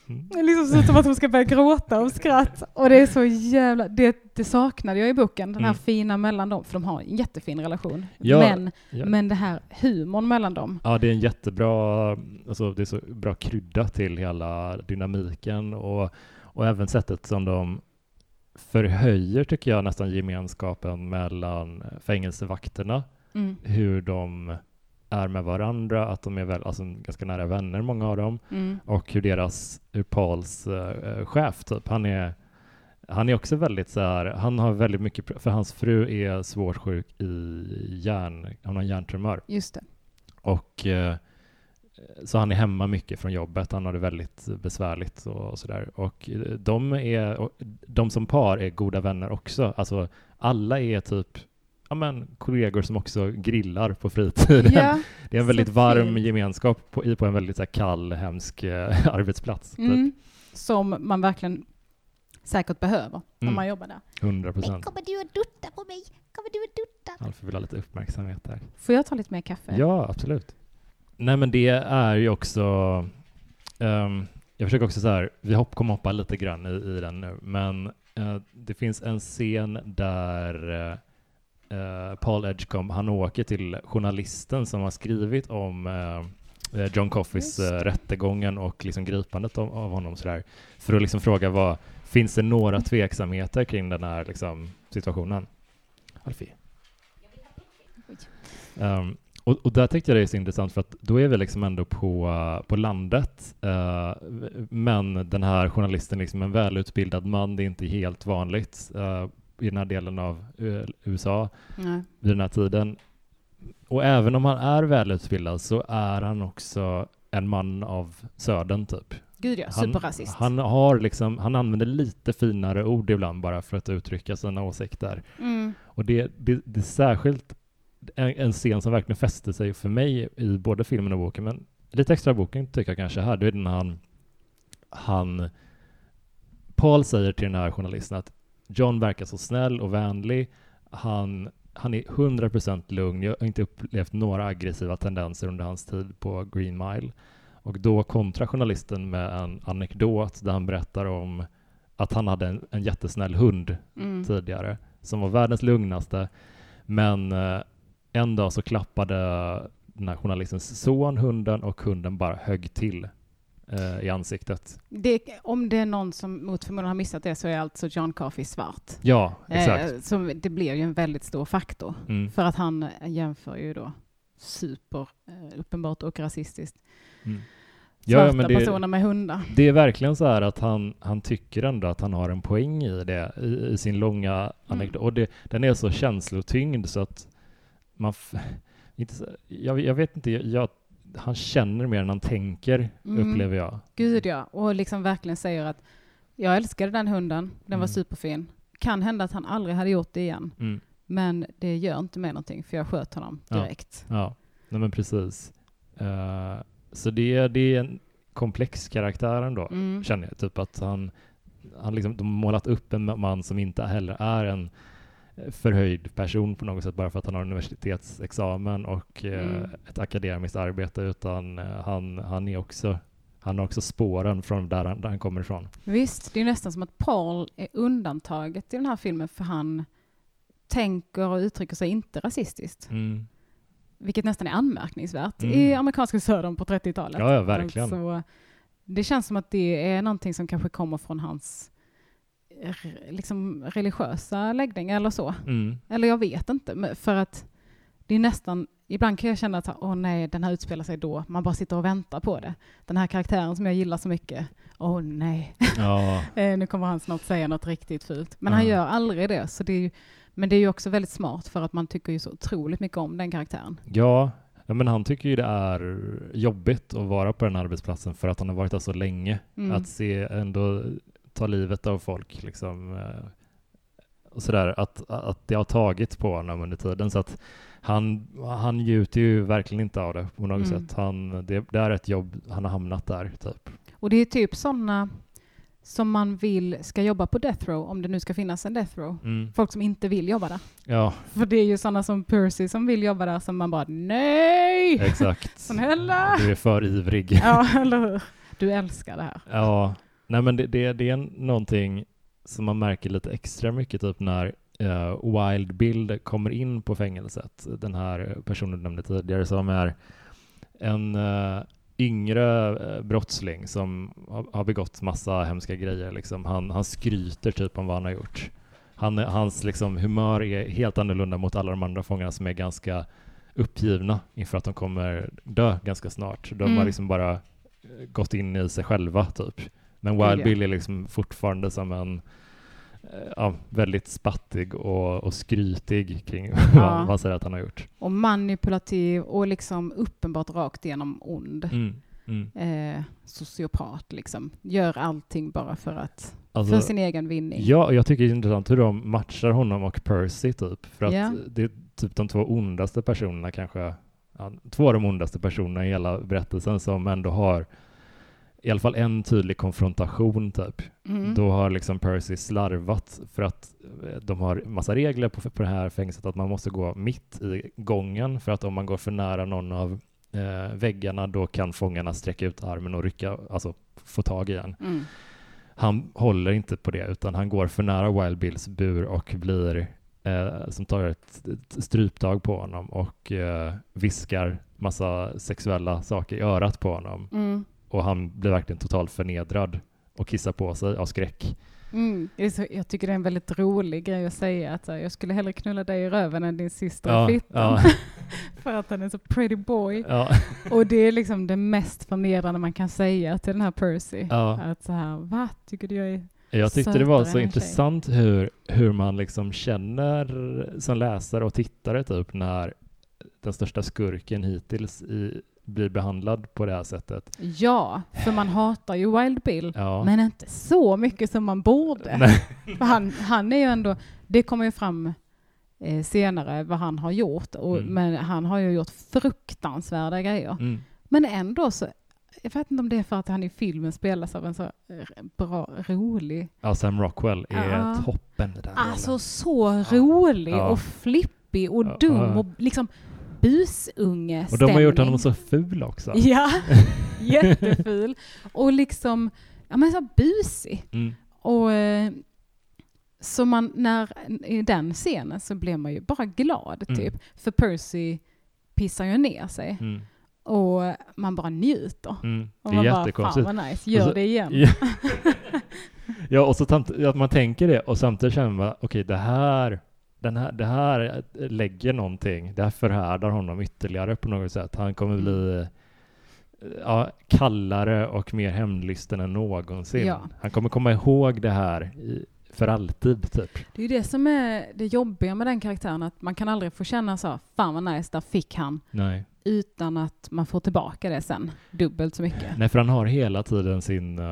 Det liksom ser ut som att hon ska börja gråta av skratt. Och det är så jävla, det, det saknade jag i boken, den här Mm. fina mellan dem, för de har en jättefin relation. Ja, men, Ja. men det här humorn mellan dem. Ja, det är en jättebra, alltså det är så bra krydda till hela dynamiken och, och även sättet som de förhöjer, tycker jag, nästan gemenskapen mellan fängelsevakterna, Mm. hur de är med varandra, att de är väl, alltså ganska nära vänner, många av dem, Mm. och hur deras, hur Pauls eh, chef, typ, han är han är också väldigt så här, han har väldigt mycket, för hans fru är svårt sjuk i hjärn, hon har hjärntumör. Just det. Och eh, så han är hemma mycket från jobbet, han har det väldigt besvärligt och, sådär. Och de, är, de som par är goda vänner också. Alltså alla är typ ja, men, kollegor som också grillar på fritiden. Ja. (laughs) det är en väldigt varm fint. gemenskap på, i på en väldigt så här, kall, hemsk eh, (laughs) arbetsplats. Typ. Mm. Som man verkligen säkert behöver Mm. om man jobbar där. 100 procent. Kommer du att dutta på mig? Kommer du att dutta? Alfred vill ha lite uppmärksamhet där. Får jag ta lite mer kaffe? Ja, absolut. Nej, men det är ju också... ehm, jag försöker också så här, vi hopp, kommer hoppa lite grann i, i den nu, men eh, det finns en scen där eh, eh, Paul Edgecombe, han åker till journalisten som har skrivit om eh, eh, John Coffeys eh, rättegången och liksom gripandet av, av honom sådär, för att liksom fråga vad, finns det några tveksamheter kring den här liksom, situationen? Alfie? Um, och, och där tyckte jag det är så intressant för att då är vi liksom ändå på, uh, på landet, uh, men den här journalisten liksom en välutbildad man, det är inte helt vanligt uh, i den här delen av uh, USA Nej. vid den här tiden. Och även om han är välutbildad så är han också en man av södern typ. Gud ja, Han, superrasist. han, har liksom, han använder lite finare ord ibland bara för att uttrycka sina åsikter. Mm. Och det, det, det är särskilt en, en scen som verkligen fäste sig för mig i både filmen och boken, men lite extra boken tycker jag kanske här, det är när han, han Paul säger till den här journalisten att John verkar så snäll och vänlig, han, han är 100% lugn, jag har inte upplevt några aggressiva tendenser under hans tid på Green Mile. Och då kontrar journalisten med en anekdot där han berättar om att han hade en, en jättesnäll hund Mm. tidigare som var världens lugnaste. Men eh, en dag så klappade den här journalistens son hunden och hunden bara högg till eh, i ansiktet. Det, om det är någon som mot förmodan har missat det så är alltså John Coffey svart. Ja, exakt. Eh, så det blir ju en väldigt stor faktor. Mm. För att han jämför ju då super eh, uppenbart och rasistiskt Mm. svarta Ja, men det, personer med hundar. det är verkligen så här att han, han tycker ändå att han har en poäng i det, i, i sin långa anekdot. Och det, den är så känslotyngd så att man... (laughs) Inte, jag, jag vet inte, jag, han känner mer än han tänker, Mm. upplever jag. Gud ja, och liksom verkligen säger att jag älskade den hunden, den var Mm. superfin. Kan hända att han aldrig hade gjort det igen, Mm. men det gör inte med någonting för jag sköt honom Ja. direkt. Ja, nej men precis. Eh, så det, det är en komplex karaktär ändå, Mm. känner jag. Typ att han, han liksom, de har målat upp en man som inte heller är en förhöjd person på något sätt bara för att han har universitetsexamen och eh, Mm. ett akademiskt arbete utan eh, han, han är också han har också spåren från där han, där han kommer ifrån. Visst, det är nästan som att Paul är undantaget i den här filmen för han tänker och uttrycker sig inte rasistiskt. Mm. Vilket nästan är anmärkningsvärt Mm. i amerikanska södern på 30-talet. Ja, ja, verkligen. Alltså, det känns som att det är någonting som kanske kommer från hans liksom, religiösa läggning eller så. Mm. Eller jag vet inte, för att det är nästan, ibland kan jag känna att åh nej, den här utspelar sig då, man bara sitter och väntar på det. Den här karaktären som jag gillar så mycket, åh nej, Ja, (laughs) Eh, nu kommer han snart säga något riktigt fult. Men han Ja. gör aldrig det. Så det är ju, men det är ju också väldigt smart för att man tycker ju så otroligt mycket om den karaktären. Ja, ja, men han tycker ju det är jobbigt att vara på den arbetsplatsen för att han har varit där så länge. Mm. Att se ändå ta livet av folk liksom. Eh, och sådär, att, att det har tagit på honom under tiden. Så att han, han njuter ju verkligen inte av det på något Mm. sätt. Han, det, det är ett jobb, han har hamnat där typ. Och det är typ sådana som man vill ska jobba på Death Row, om det nu ska finnas en Death Row. Mm. Folk som inte vill jobba där. Ja, För det är ju sådana som Percy som vill jobba där som man bara nej! exakt. Snälla! Du är för ivrig. Ja, eller hur? Du älskar det här. Ja, nej men det, det, det är någonting som man märker lite extra mycket typ när eh, Wild Bill kommer in på fängelset. Den här personen du nämnde tidigare som är en eh, yngre eh, brottsling som har, har begått massa hemska grejer. Liksom. Han, han skryter typ om vad han har gjort. Han, hans liksom, humör är helt annorlunda mot alla de andra fångarna som är ganska uppgivna inför att de kommer dö ganska snart. De har Mm. liksom bara gått in i sig själva typ. Men Wild ja. Bill är liksom fortfarande som en eh, ja, väldigt spattig och, och skrytig kring (laughs) vad, vad han säger att han har gjort. Och manipulativ och liksom uppenbart rakt igenom ond. Mm. Mm. Eh, sociopat liksom. Gör allting bara för att, Alltså, för sin egen vinning. Ja, jag tycker det är intressant hur de matchar honom och Percy typ. För att Ja. det är typ de två ondaste personerna kanske, ja, två av de ondaste personerna i hela berättelsen som ändå har i alla fall en tydlig konfrontation typ. Mm. Då har liksom Percy slarvat för att eh, de har massa regler på, på det här fängelset att man måste gå mitt i gången för att om man går för nära någon av eh, väggarna då kan fångarna sträcka ut armen och rycka, alltså få tag i en. Mm. Han håller inte på det utan han går för nära Wild Bills bur och blir eh, som tar ett, ett stryptag på honom och eh, viskar massa sexuella saker i örat på honom Mm. Och han blir verkligen totalt förnedrad och kissar på sig av skräck. Mm. Jag tycker det är en väldigt rolig grej att säga att jag skulle hellre knulla dig i röven än din syster Ja, fittan. ja. (laughs) för att han är så pretty boy. Ja, Och det är liksom det mest förnedrande man kan säga till den här Percy. ja. Att så här, va? Tycker du jag är... Jag tyckte det var så intressant hur, hur man liksom känner som läsare och tittare typ när den största skurken hittills i, blir behandlad på det här sättet. Ja, för man hatar ju Wild Bill. Ja. Men inte så mycket som man borde. Nej. (laughs) För han, han är ju ändå, det kommer ju fram eh, senare vad han har gjort. Och, Mm. Men han har ju gjort fruktansvärda grejer. Mm. Men ändå så, jag vet inte om det är för att han i filmen spelas av en så bra, rolig, Ja, Sam Rockwell är Ja. toppen den alltså rollen. så rolig Ja. och flippig och dum och liksom busunge Och de har gjort honom så ful också. (laughs) Ja, (laughs) jätteful. Och liksom, ja men så busig. Mm. Och eh, så man, när, i den scenen så blev man ju bara glad Mm. typ. För Percy pissar ju ner sig. Mm. Och man bara njuter. Mm. Och Det är man bara, fan vad nice, gör Och så- det igen. Ja. (laughs) ja, och så att man tänker det och samtidigt känner man, okej, det här den här, det här lägger någonting, det här förhärdar honom ytterligare på något sätt. Han kommer Mm. bli ja, kallare och mer hämndlysten än någonsin. Ja. Han kommer komma ihåg det här i, för alltid, typ. Det är ju det som är det jobbiga med den karaktären, att man kan aldrig få känna så, fan vad nice, där fick han, Nej. utan att man får tillbaka det sen, dubbelt så mycket. Nej, för han har hela tiden sin uh,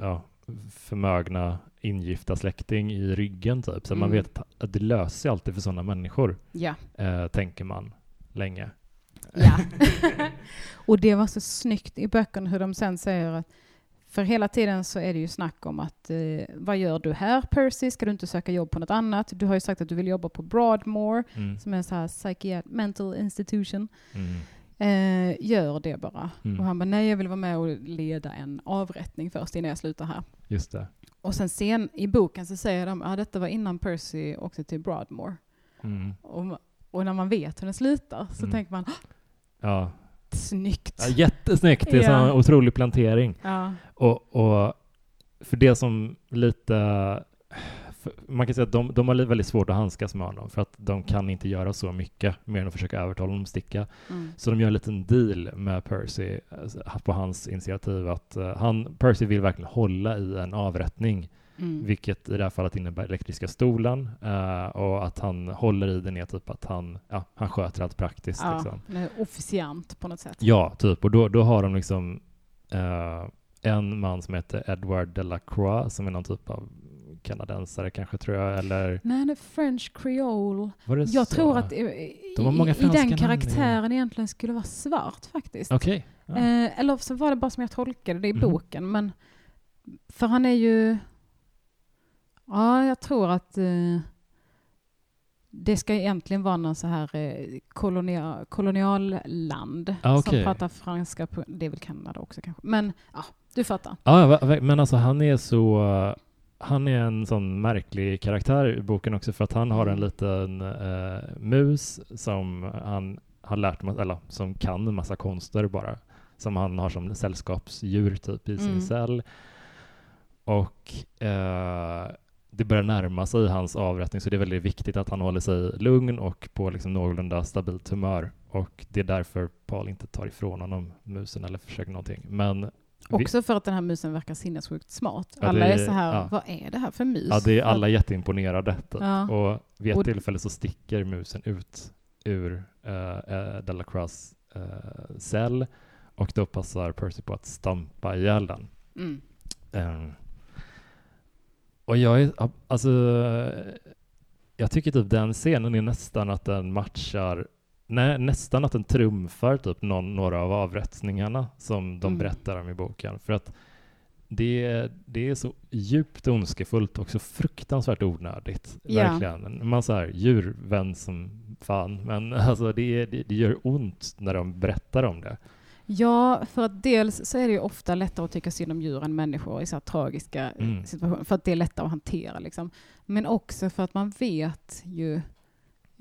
ja, förmögna ingifta släkting i ryggen, typ. Så man Mm. vet att det löser sig alltid för sådana människor, Ja. eh, tänker man länge. Ja. (laughs) (laughs) och det var så snyggt i böckerna hur de sen säger att för hela tiden så är det ju snack om att eh, vad gör du här Percy? Ska du inte söka jobb på något annat? Du har ju sagt att du vill jobba på Broadmoor Mm. som är en så här psychiat- mental institution. Mm. Eh, gör det bara. Mm. Och han bara nej jag vill vara med och leda en avrättning först innan jag slutar här. Just det. Och sen, sen i boken så säger de att ah, detta var innan Percy åkte till Broadmoor. Mm. Och, och när man vet hur den slutar så Mm. tänker man, "Ah, Ja. snyggt. ja, jättesnyggt. Det är Ja. en otrolig plantering. Ja. Och, och för det som lite... man kan säga att de, de har väldigt svårt att handskas med honom för att de kan inte göra så mycket mer än att försöka övertala honom att sticka. Mm. Så de gör en liten deal med Percy eh, på hans initiativ att eh, han, Percy vill verkligen hålla i en avrättning, Mm. vilket i det här fallet innebär elektriska stolen eh, och att han håller i den är typ att han, ja, han sköter allt praktiskt. Ja, Liksom. officiant på något sätt. Ja, typ. Och då, då har de liksom eh, en man som heter Edward Delacroix som är någon typ av kanadensare kanske tror jag, eller Nej, det är French Creole. Jag så? tror att i, i, i den i- karaktären egentligen skulle vara svart faktiskt. Okej. Ja. Eh, eller så var det bara som jag tolkade det i Mhm. boken. Men för han är ju... Ja, jag tror att eh, det ska egentligen vara någon så här eh, kolonia, kolonialland Ah, som okej. pratar franska. På, det är väl Kanada också kanske. Men ja, du fattar. Va- men alltså han är så... Han är en sån märklig karaktär i boken också för att han har en Mm. liten eh, mus som han har lärt mig, eller som kan en massa konster bara. Som han har som sällskapsdjur typ i sin Mm. cell. Och eh, det börjar närma sig hans avrättning så det är väldigt viktigt att han håller sig lugn och på liksom någorlunda stabilt humör. Och det är därför Paul inte tar ifrån honom musen eller försöker någonting. Men Också för att den här musen verkar sinnessjukt smart. Ja, Alla är så här, ja. vad är det här för mus? Ja, det är alla jätteimponerade. Typ. Ja. Och vid ett Och- tillfälle så sticker musen ut ur uh, uh, Delacroix uh, cell och då passar Percy på att stampa ihjäl den. Mm. Eh, och jag är, alltså, jag tycker typ den scenen är nästan att den matchar, nej, nästan att den trumfar typ någon, några av avrättningarna som de Mm. berättar om i boken. För att det, är- det är så djupt ondskefullt och så fruktansvärt onödigt. Ja. Verkligen. Man så här, djurvän som fan, men (laughs) alltså det, det, det gör ont när de berättar om det. Ja, för att dels så är det ju ofta lättare att tycka synd om djur än människor i så här tragiska Mm. situationer, för att det är lättare att hantera. Liksom. Men också för att man vet ju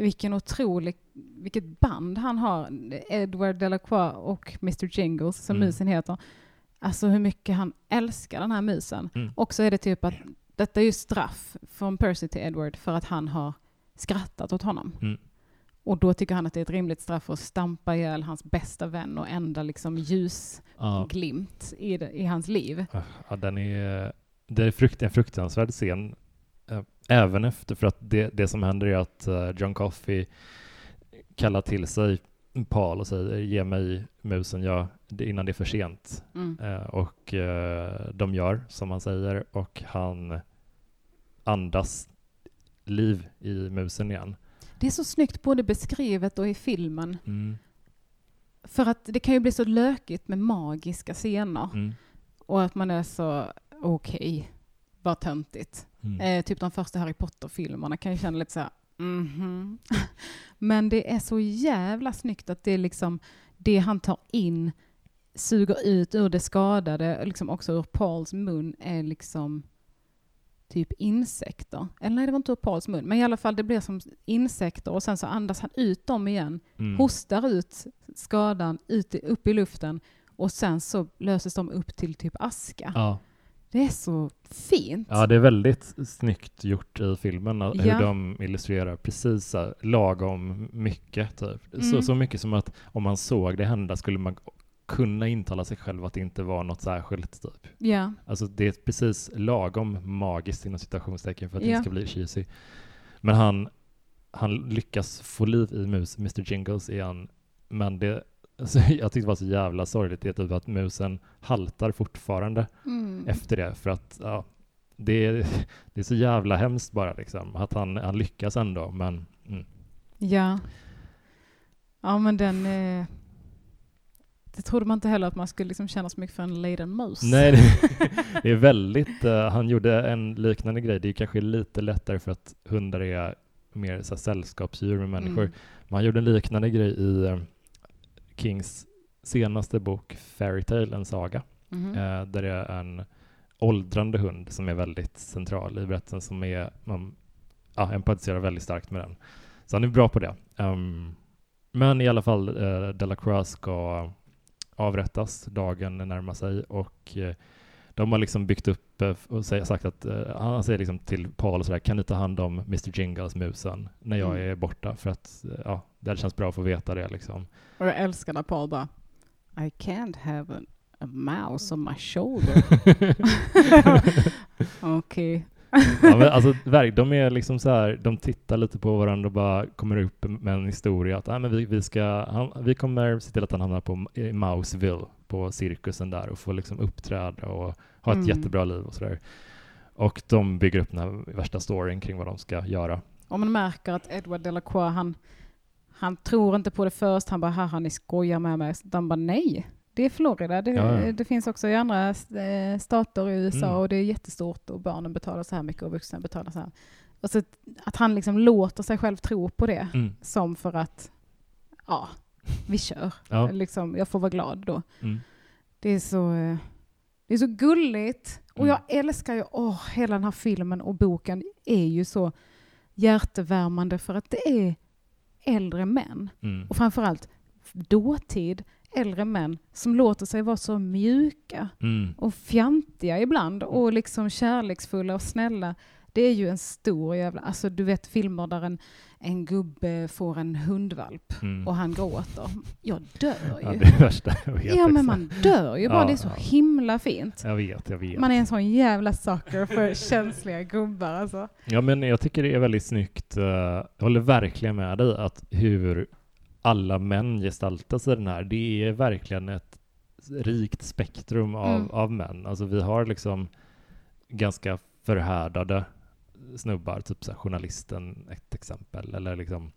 vilken otrolig, vilket band han har, Edward Delacroix och Mr Jingles, som Mm. musen heter. Alltså hur mycket han älskar den här musen. Mm. Och så är det typ att detta är ju straff från Percy till Edward för att han har skrattat åt honom. Mm. Och då tycker han att det är ett rimligt straff att stampa ihjäl hans bästa vän och enda liksom ljusglimt Ja. i, i hans liv. Ja, den är, det är frukt, en fruktansvärd scen. Eh, Även efter, för att det, det som händer är att eh, John Coffey kallar till sig Paul och säger ge mig musen jag, innan det är för sent. Mm. Eh, Och eh, de gör som han säger och han andas liv i musen igen. Det är så snyggt både beskrivet och i filmen. Mm. För att det kan ju bli så lökigt med magiska scener. Mm. Och att man är så, okej, vad töntigt. Mm. Eh, typ de första Harry Potter-filmerna kan ju känna lite så här, mhm. (laughs) Men det är så jävla snyggt att det är liksom, det han tar in suger ut ur det skadade, liksom också ur Pauls mun, är liksom typ insekter. Eller nej, det var inte ur Pauls mun, men i alla fall det blir som insekter och sen så andas han ut dem igen, Mm. hostar ut skadan ut upp i luften och sen så löses de upp till typ aska. Ja. Det är så fint. Ja, det är väldigt snyggt gjort i filmen, hur Ja. de illustrerar precis så lagom mycket. Typ. Så, Mm. så mycket som att om man såg det hända skulle man kunna intala sig själv att det inte var något särskilt. Typ. Ja. Alltså det är precis lagom magiskt inom citationstecken för att det Ja. inte ska bli cheesy. Men han, han lyckas få liv i mus, Mr Jingles igen, men det alltså, (laughs) jag tyckte det var så jävla sorgligt det är typ att musen haltar fortfarande Mm. efter det för att ja, det, är, (laughs) det är så jävla hemskt bara liksom att han, han lyckas ändå men mm. Ja. Ja, men den... Eh, det trodde man inte heller att man skulle liksom känna så mycket för en Leiden mus. nej (laughs) det, är väldigt eh, han gjorde en liknande grej det är kanske lite lättare för att hundar är mer så här, sällskapsdjur med människor Mm. men han gjorde en liknande grej i eh, Kings senaste bok Fairytale, en saga Mhm. eh, där det är en åldrande hund som är väldigt central i berättelsen som är, man ja, empatiserar väldigt starkt med den. Så han är bra på det. Ehm, men i alla fall, uh, Delacroix ska avrättas, dagen närmar sig och eh, de har liksom byggt upp eh, och säger, sagt att eh, han säger liksom till Paul sådär, kan ni ta hand om Mr Jingles musen när jag Mm. är borta? För att eh, ja, det känns bra att få veta det liksom. Och jag älskar när Paul bara I can't have a, a mouse on my shoulder. (laughs) (laughs) Okej. Ja, men alltså, de är liksom så här, de tittar lite på varandra och bara kommer upp med en historia att ah, men vi, vi, ska, han, vi kommer se till att han hamnar på i Mouseville, på cirkusen där och får liksom uppträda och ha ett Mm. jättebra liv och sådär. Och de bygger upp den här värsta storyn kring vad de ska göra. Och man märker att Edward Delacroix, han, han tror inte på det först. Han bara, haha, ni skojar med mig. De bara, nej. Det är Florida. Det, Ja, ja. det finns också i andra eh, stater i USA Mm. och det är jättestort och barnen betalar så här mycket och vuxna betalar så här. Och så att han liksom låter sig själv tro på det Mm. som för att, ja, vi kör. Ja. Liksom, jag får vara glad då. Mm. Det är så, eh, det är så gulligt. Och Mm. jag älskar ju, åh, hela den här filmen och boken är ju så hjärtevärmande för att det är äldre män. Mm. Och framförallt dåtid äldre män som låter sig vara så mjuka Mm. och fjantiga ibland och liksom kärleksfulla och snälla. Det är ju en stor jävla, alltså du vet filmer där en, en gubbe får en hundvalp Mm. och han gråter. Jag dör Ja, ju. är det värsta jag vet. Ja men också. man dör ju bara, Ja, det är så ja. himla fint. Jag vet, jag vet. Man är en sån jävla sucker för känsliga gubbar alltså. Ja, men jag tycker det är väldigt snyggt. eh, Jag håller verkligen med dig att hur alla män gestaltas i den här. Det är verkligen ett rikt spektrum av, Mm. av män. Alltså vi har liksom ganska förhärdade snubbar, typ så journalisten ett exempel, eller liksom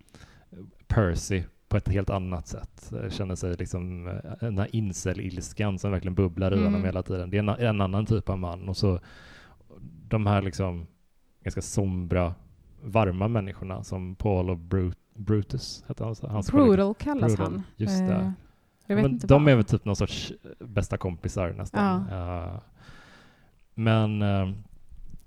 Percy på ett helt annat sätt. Eh, Känner sig liksom eh, den här incel-ilskan som verkligen bubblar i Mm. honom hela tiden. Det är en, en annan typ av man. Och så de här liksom ganska sombra, varma människorna som Paul och Brut, Brutus hette han. så? Hans kollega. Brutal kallas Brutal, han. just det. Eh, Jag vet Men de är väl typ någon sorts bästa kompisar nästan. Ja. men eh,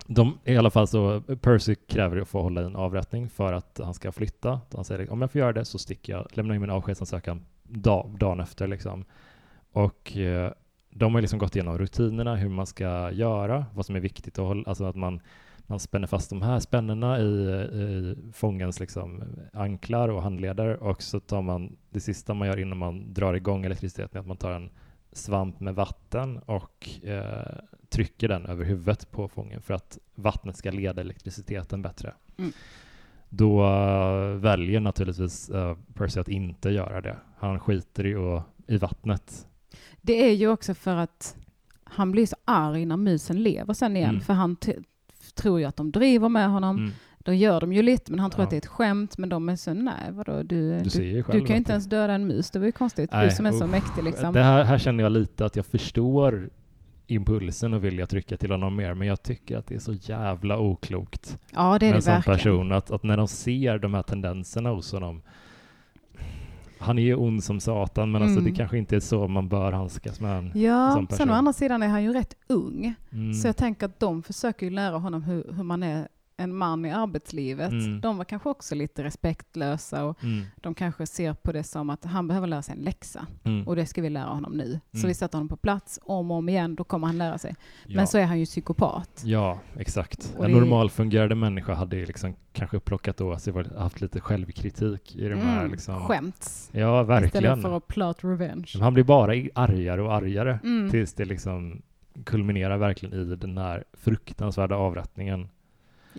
de, i alla fall så, Percy kräver att få hålla i en avrättning för att han ska flytta. Han säger om jag får göra det så sticker jag, lämnar in min avskedsansökan dag, dagen efter liksom. Och eh, de har liksom gått igenom rutinerna, hur man ska göra, vad som är viktigt att hålla, alltså att man, man spänner fast de här spännena i, i fångens liksom anklar och handleder och så tar man det sista man gör innan man drar igång elektriciteten att man tar en svamp med vatten och eh, trycker den över huvudet på fången för att vattnet ska leda elektriciteten bättre. Mm. Då eh, väljer naturligtvis uh, Percy att inte göra det. Han skiter i, och, i vattnet. Det är ju också för att han blir så arg när musen lever sen igen. Mm. För han tror ju att de driver med honom. Mm. Då gör de ju lite, men han tror Ja. att det är ett skämt. Men de är så, nej vadå, du, Du du, du, kan ju inte ens döda en mus. Det var ju konstigt. du Nej, som är så usch. mäktig liksom. Det här, här känner jag lite att jag förstår impulsen och vilja trycka till honom mer, men jag tycker att det är så jävla oklokt Ja, det är med en sån verkligen. person, att, att när de ser de här tendenserna hos honom, han är ju ond som satan, men alltså Mm. det kanske inte är så man bör handskas med en. Ja, sen person. å andra sidan är han ju rätt ung. Mm. Så jag tänker att de försöker ju lära honom hur, hur man är en man i arbetslivet. Mm. De var kanske också lite respektlösa och Mm. de kanske ser på det som att han behöver lära sig en läxa. Mm. Och det ska vi lära honom nu. Så Mm. vi sätter honom på plats om och om igen, då kommer han lära sig. Ja. Men så är han ju psykopat. Ja, exakt. Och En det- normalfungerande människa hade liksom kanske plockat då sig, haft lite självkritik i de här Mm. liksom. Skämts. Ja, verkligen. Istället för att plot revenge. Han blir bara argare och argare Mm. tills det liksom kulminerar verkligen i den här fruktansvärda avrättningen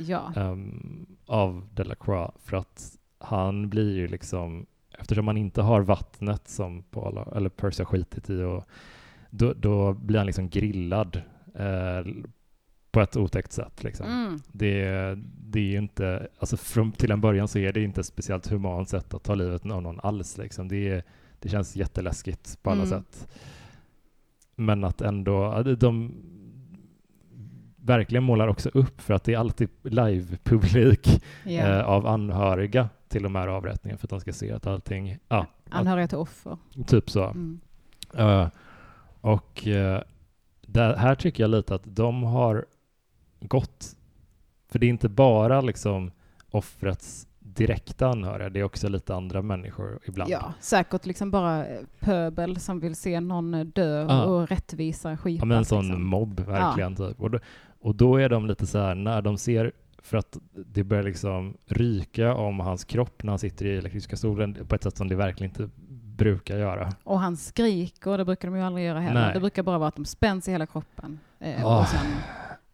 Ja. ehm, av Delacroix för att han blir ju liksom eftersom man inte har vattnet som Paul eller Percy har skitit i och då, då blir han liksom grillad eh, på ett otäckt sätt liksom. Mm. Det, det är ju inte, alltså från, till en början så är det inte ett speciellt humant sätt att ta livet av någon alls liksom. Det, är, det känns jätteläskigt på alla Mm. sätt. Men att ändå, de verkligen målar också upp för att det är alltid live-publik Ja. eh, av anhöriga till de här avrättningarna för att de ska se att allting, ja, Anhöriga till offer. att, typ så. Mm. Eh, och uh, där, här tycker jag lite att de har gått, för det är inte bara liksom offrets direkta anhöriga, det är också lite andra människor ibland. Ja, säkert liksom bara eh, pöbel som vill se någon eh, dö Ja. och rättvisa skipas. Ja, men en sån liksom. mobb verkligen. Typ. Och, då, och då är de lite så här, när de ser, för att det börjar liksom ryka om hans kropp när han sitter i elektriska stolen på ett sätt som det verkligen inte brukar göra. Och han skriker, det brukar de ju aldrig göra heller. Nej. Det brukar bara vara att de spänns i hela kroppen. Eh, Ah. och sen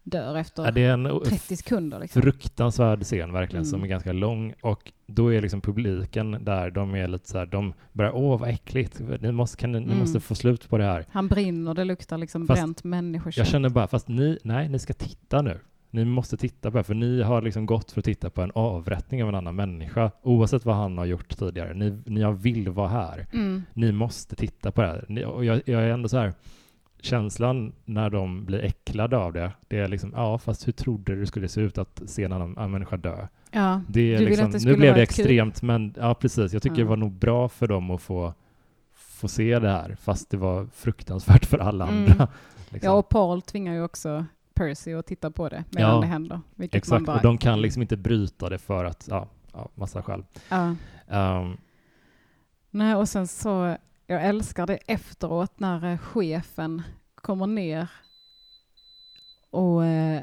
dör efter Ja, det är en 30 sekunder. Liksom. fruktansvärd scen verkligen, som Mm. är ganska lång. Och då är liksom publiken där, de är lite så här, de börjar, åh vad äckligt, ni måste, kan ni, ni Mm. måste få slut på det här. Han brinner, det luktar liksom Fast bränt människokött. Jag känner bara, fast ni, nej, ni ska titta nu. Ni måste titta på det, för ni har liksom gått för att titta på en avrättning av en annan människa, oavsett vad han har gjort tidigare. Ni, ni vill vara här. Mm. Ni måste titta på det här. Ni, och jag, jag är ändå så här, känslan när de blir äcklade av det, det är liksom, ja, fast hur trodde du det skulle se ut att se en annan en människa dö? Ja, Det är liksom, det nu blev det ett kul- extremt, men ja, precis. Jag tycker Ja. det var nog bra för dem att få, få se det här, fast det var fruktansvärt för alla Mm. andra. Liksom. ja, och Paul tvingar ju också Percy att titta på det medan Ja, det händer. Exakt, bara, och de kan liksom inte bryta det för att, ja, ja massa skäl. Ja. Um, Nej, och sen så, jag älskar det efteråt när eh, chefen kommer ner och, eh,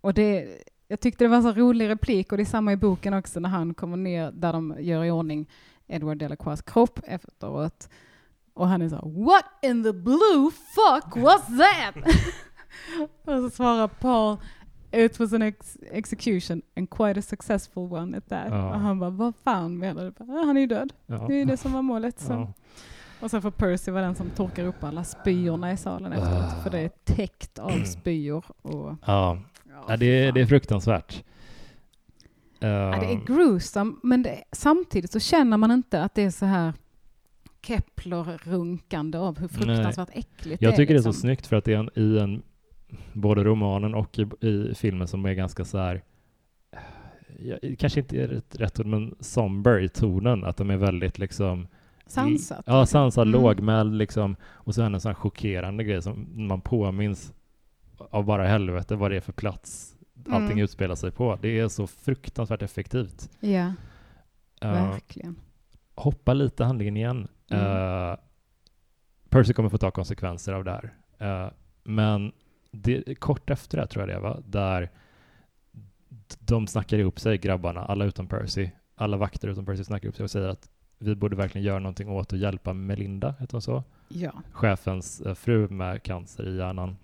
och det, jag tyckte det var en så rolig replik och det är samma i boken också när han kommer ner där de gör i ordning Edward Delacroix kropp efteråt och han är så What in the blue fuck was that? (laughs) och så svarar Paul It was an ex execution and quite a successful one at that. Ja. Och han bara, vad fan menar du? Bara, "Ah, Han är ju död. ja. Det är ju det som var målet. Så. Ja. Och sen får Percy vara den som torkar upp alla spyorna i salen efteråt. Ah. För det är täckt av spyor. Och, Ja. ja, det, det är fruktansvärt. ja, det är Um, gruesome, men det, samtidigt så känner man inte att det är så här Kepler-runkande av hur fruktansvärt äckligt jag det är. tycker det är liksom. så snyggt för att det är en, i en, både romanen och i, i filmen som är ganska så här, ja, kanske inte är rätt, rätt ord, men somber i tonen, att de är väldigt liksom Sansat. Ja, sansad, Mm. lågmäld liksom. Och så en sån här chockerande grej som man påminns av bara helvete vad det är för plats allting Mm. utspelar sig på. Det är så fruktansvärt effektivt. Ja, Uh, verkligen. hoppa lite handlingen igen. Mm. Uh, Percy kommer få ta konsekvenser av det här. Uh, men det, kort efter det tror jag det var, där de snackar ihop sig, grabbarna, alla utom Percy. Alla vakter utom Percy snackar ihop sig och säger att vi borde verkligen göra någonting åt att hjälpa Melinda, heter hon så? Ja. chefens eh, fru med cancer i hjärnan.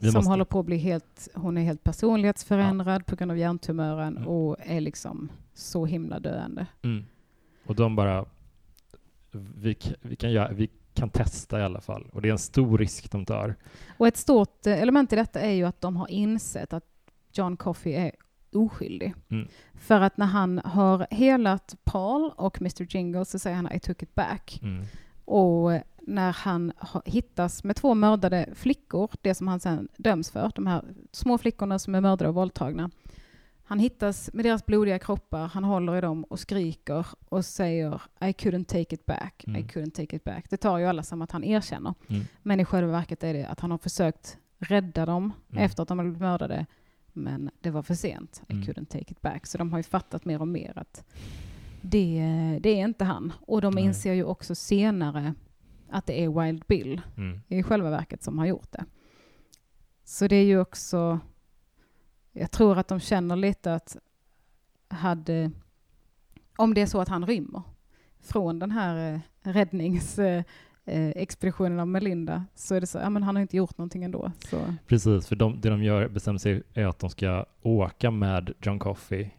Vi som måste- håller på att bli helt, hon är helt personlighetsförändrad på grund av hjärntumören Mm. och är liksom så himla döende. Mm. Och de bara, vi, vi, kan göra, vi kan testa i alla fall. Och det är en stor risk de tar. Och ett stort eh, element i detta är ju att de har insett att John Coffey är oskyldig. Mm. För att när han har helat Paul och Mr Jingle så säger han I took it back. Mm. Och när han ha- hittas med två mördade flickor, det som han sen döms för, de här små flickorna som är mördade och våldtagna. Han hittas med deras blodiga kroppar, han håller i dem och skriker och säger I couldn't take it back, I Mm. couldn't take it back. Det tar ju alla som att han erkänner. Mm. Men i själva verket är det att han har försökt rädda dem Mm. efter att de har blivit mördade. Men det var för sent. I Mm. couldn't take it back. Så de har ju fattat mer och mer att det, det är inte han. Och de Nej. inser ju också senare att det är Wild Bill Mm. i själva verket som har gjort det. Så det är ju också, jag tror att de känner lite att hade, om det är så att han rymmer från den här eh, räddningsexpeditionen eh, expeditionen av Melinda, så är det så, ja men han har inte gjort någonting ändå. Så, Precis, för de, det de gör, bestämmer sig är att de ska åka med John Coffey,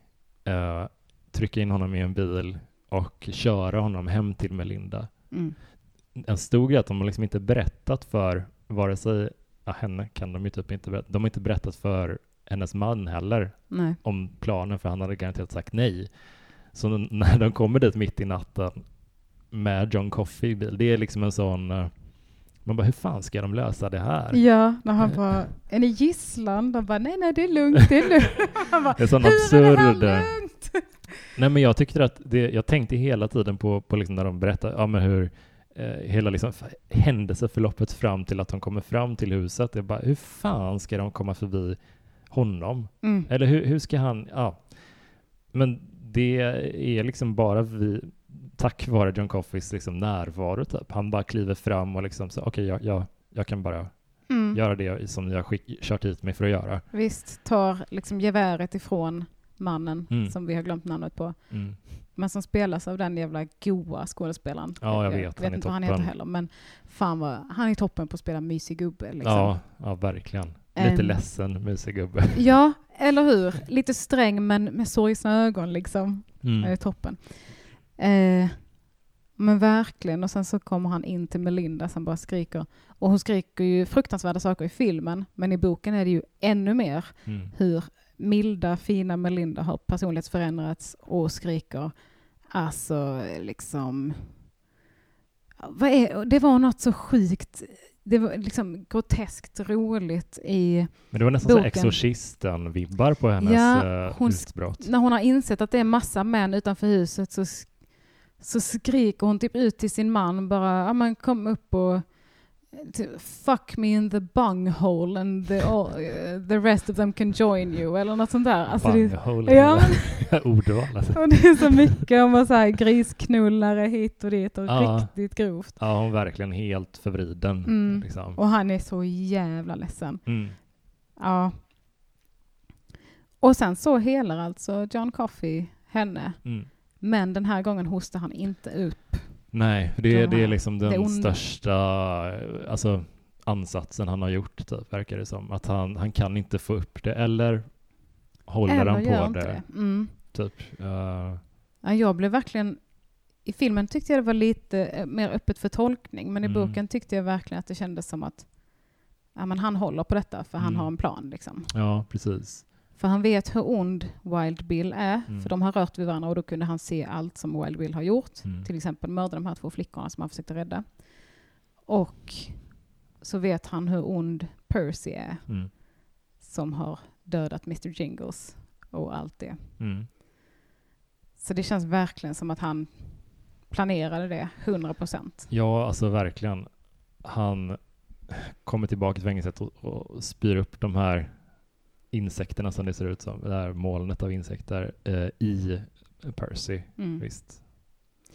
eh, trycka in honom i en bil och köra honom hem till Melinda. mm, En stor grej är att de har liksom inte berättat för vare sig, ja, henne kan de ju typ inte berätta, de har inte berättat för hennes man heller nej. om planen för han hade garanterat sagt nej. Så när de kommer dit mitt i natten med John Coffey i bil, det är liksom en sån, eh, man bara hur fan ska de lösa det här? Ja, när han bara, är ni gisslan? De bara, nej nej det är lugnt, det är lugnt. (laughs) (laughs) Han bara, Det är sån hur är det här absurd... lugnt? (laughs) Nej men jag tyckte att det, jag tänkte hela tiden på, på liksom när de berättar, ja men hur eh, hela liksom händelseförloppet fram till att de kommer fram till huset. Jag bara, hur fan ska de komma förbi honom? Mm. Eller hur, hur ska han, ja. Men det är liksom bara vi, tack vare John Coffeys liksom närvaro typ. Han bara kliver fram och liksom så, okej jag, jag, jag kan bara Mm. göra det som jag skick, kört hit mig för att göra. Visst, tar liksom geväret ifrån mannen Mm. som vi har glömt namnet på. Mm. Men som spelas av den jävla goa skådespelaren. Ja, jag vet, Jag han vet är inte vad han heter heller. Men fan vad, han är toppen på att spela mysig gubbe. Liksom. Ja, ja, verkligen. Lite Ehm, ledsen musigubbe. (laughs) Ja, eller hur? Lite sträng men med sorgsna ögon liksom. Det är Mm. toppen. Eh, men verkligen. Och sen så kommer han in till Melinda som bara skriker. Och hon skriker ju fruktansvärda saker i filmen. Men i boken är det ju ännu mer Mm. hur milda, fina Melinda har personlighetsförändrats och skriker. Alltså liksom... Är, det var något så sjukt. Det var liksom groteskt roligt i Men det var nästan så Boken. Exorcisten-vibbar på hennes Ja, eh, hon- utbrott. när hon har insett att det är massa män utanför huset så, så skriker hon typ ut till sin man bara, ja men kom upp och typ, fuck me in the bunghole and the, all, eh, the rest of them can join you eller något sånt där. Alltså Bunghole. ja, (laughs) Ordval alltså. och det är så mycket om att så här grisknullare hit och dit och Ja. riktigt grovt. Ja, hon är verkligen helt förvriden. Mm. Liksom. Och han är så jävla ledsen. Mm. Ja. Och sen så helar alltså John Coffey henne. Mm. Men den här gången hostar han inte upp. Nej, det, är- De det är liksom den onda. största eh, alltså, ansatsen han har gjort, typ, verkar det som. Att han, han kan inte få upp det, eller håller Eller han på det. det. Mm. Typ. eh, Ja, jag blev verkligen... I filmen tyckte jag det var lite eh, mer öppet för tolkning, men i Mm. boken tyckte jag verkligen att det kändes som att ja, men han håller på detta för han Mm. har en plan. Liksom. ja, precis. För han vet hur ond Wild Bill är, Mm. för de har rört vid varandra och då kunde han se allt som Wild Bill har gjort. Mm. Till exempel mörda de här två flickorna som han försökte rädda. Och så vet han hur ond Percy är, Mm. som har dödat Mr Jingles och allt det. Mm. Så det känns verkligen som att han planerade det 100 procent. Ja, alltså verkligen. Han kommer tillbaka till fängelset och, och spyr upp de här insekterna som det ser ut som, det här molnet av insekter eh, i Percy. Mm. Visst.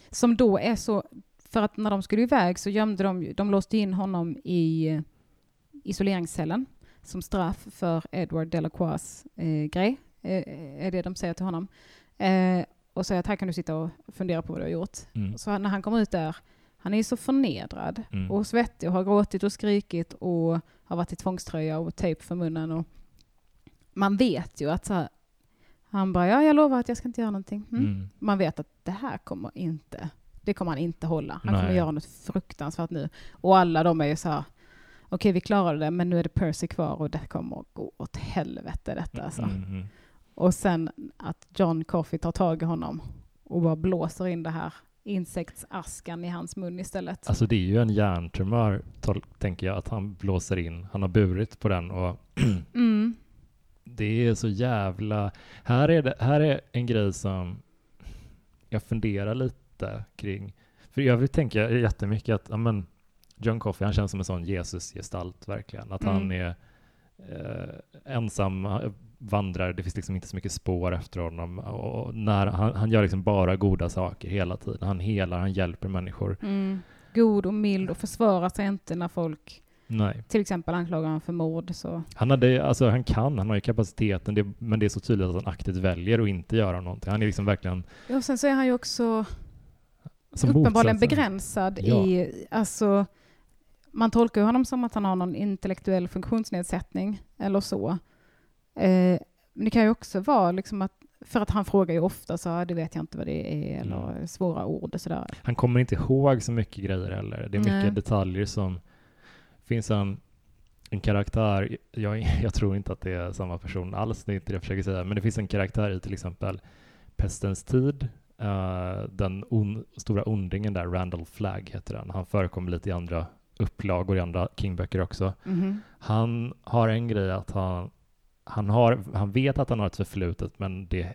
Som då är så, för att när de skulle iväg så gömde de, de låste in honom i isoleringscellen som straff för Edward Delacroix eh, grej, eh, är det de säger till honom. Eh, och säger att här kan du sitta och fundera på vad du har gjort. Mm. Så när han kommer ut där, han är så förnedrad Mm. och svettig och har gråtit och skrikit och har varit i tvångströja och tejp för munnen. Och man vet ju att så här, han bara, ja jag lovar att jag ska inte göra någonting. Mm. Mm. Man vet att det här kommer inte, det kommer han inte hålla. Han kommer Nej. göra något fruktansvärt nu. Och alla de är ju så här, okej vi klarade det men nu är det Percy kvar och det kommer att gå åt helvete detta alltså. Mm, mm. Och sen att John Coffey tar tag i honom och bara blåser in det här insektsaskan i hans mun istället. Alltså det är ju en hjärntumör, tänker jag, att han blåser in. Han har burit på den och (clears throat) Mm. Det är så jävla... Här är, det, här är en grej som jag funderar lite kring. För i övrigt tänker jag jättemycket att ja, men John Coffey, han känns som en sån Jesus-gestalt verkligen. Att han Mm. är eh, ensam eh, vandrare, det finns liksom inte så mycket spår efter honom. Och när, han, han gör liksom bara goda saker hela tiden. Han helar, han hjälper människor. Mm. God och mild och försvarar sig inte när folk Nej. till exempel anklagar honom för mord. Så. Han, hade, alltså, han kan, han har ju kapaciteten, det, men det är så tydligt att han aktivt väljer att inte göra någonting. Han är liksom verkligen Ja, och sen så är han ju också som uppenbarligen begränsad Ja. i, alltså man tolkar ju honom som att han har någon intellektuell funktionsnedsättning eller så. Eh, men det kan ju också vara liksom att, för att han frågar ju ofta så, "Ah, det vet jag inte vad det är, eller Mm. svåra ord och sådär. Han kommer inte ihåg så mycket grejer heller. Det är mycket Nej. detaljer som... finns en, en karaktär, jag, (laughs) jag tror inte att det är samma person alls, det är inte det jag försöker säga, men det finns en karaktär i till exempel Pestens tid, eh, den on, stora ondingen där, Randall Flagg heter den. Han förekommer lite i andra upplagor i andra King-böcker också. Mhm. Han har en grej att han, han, har, han vet att han har ett förflutet, men det,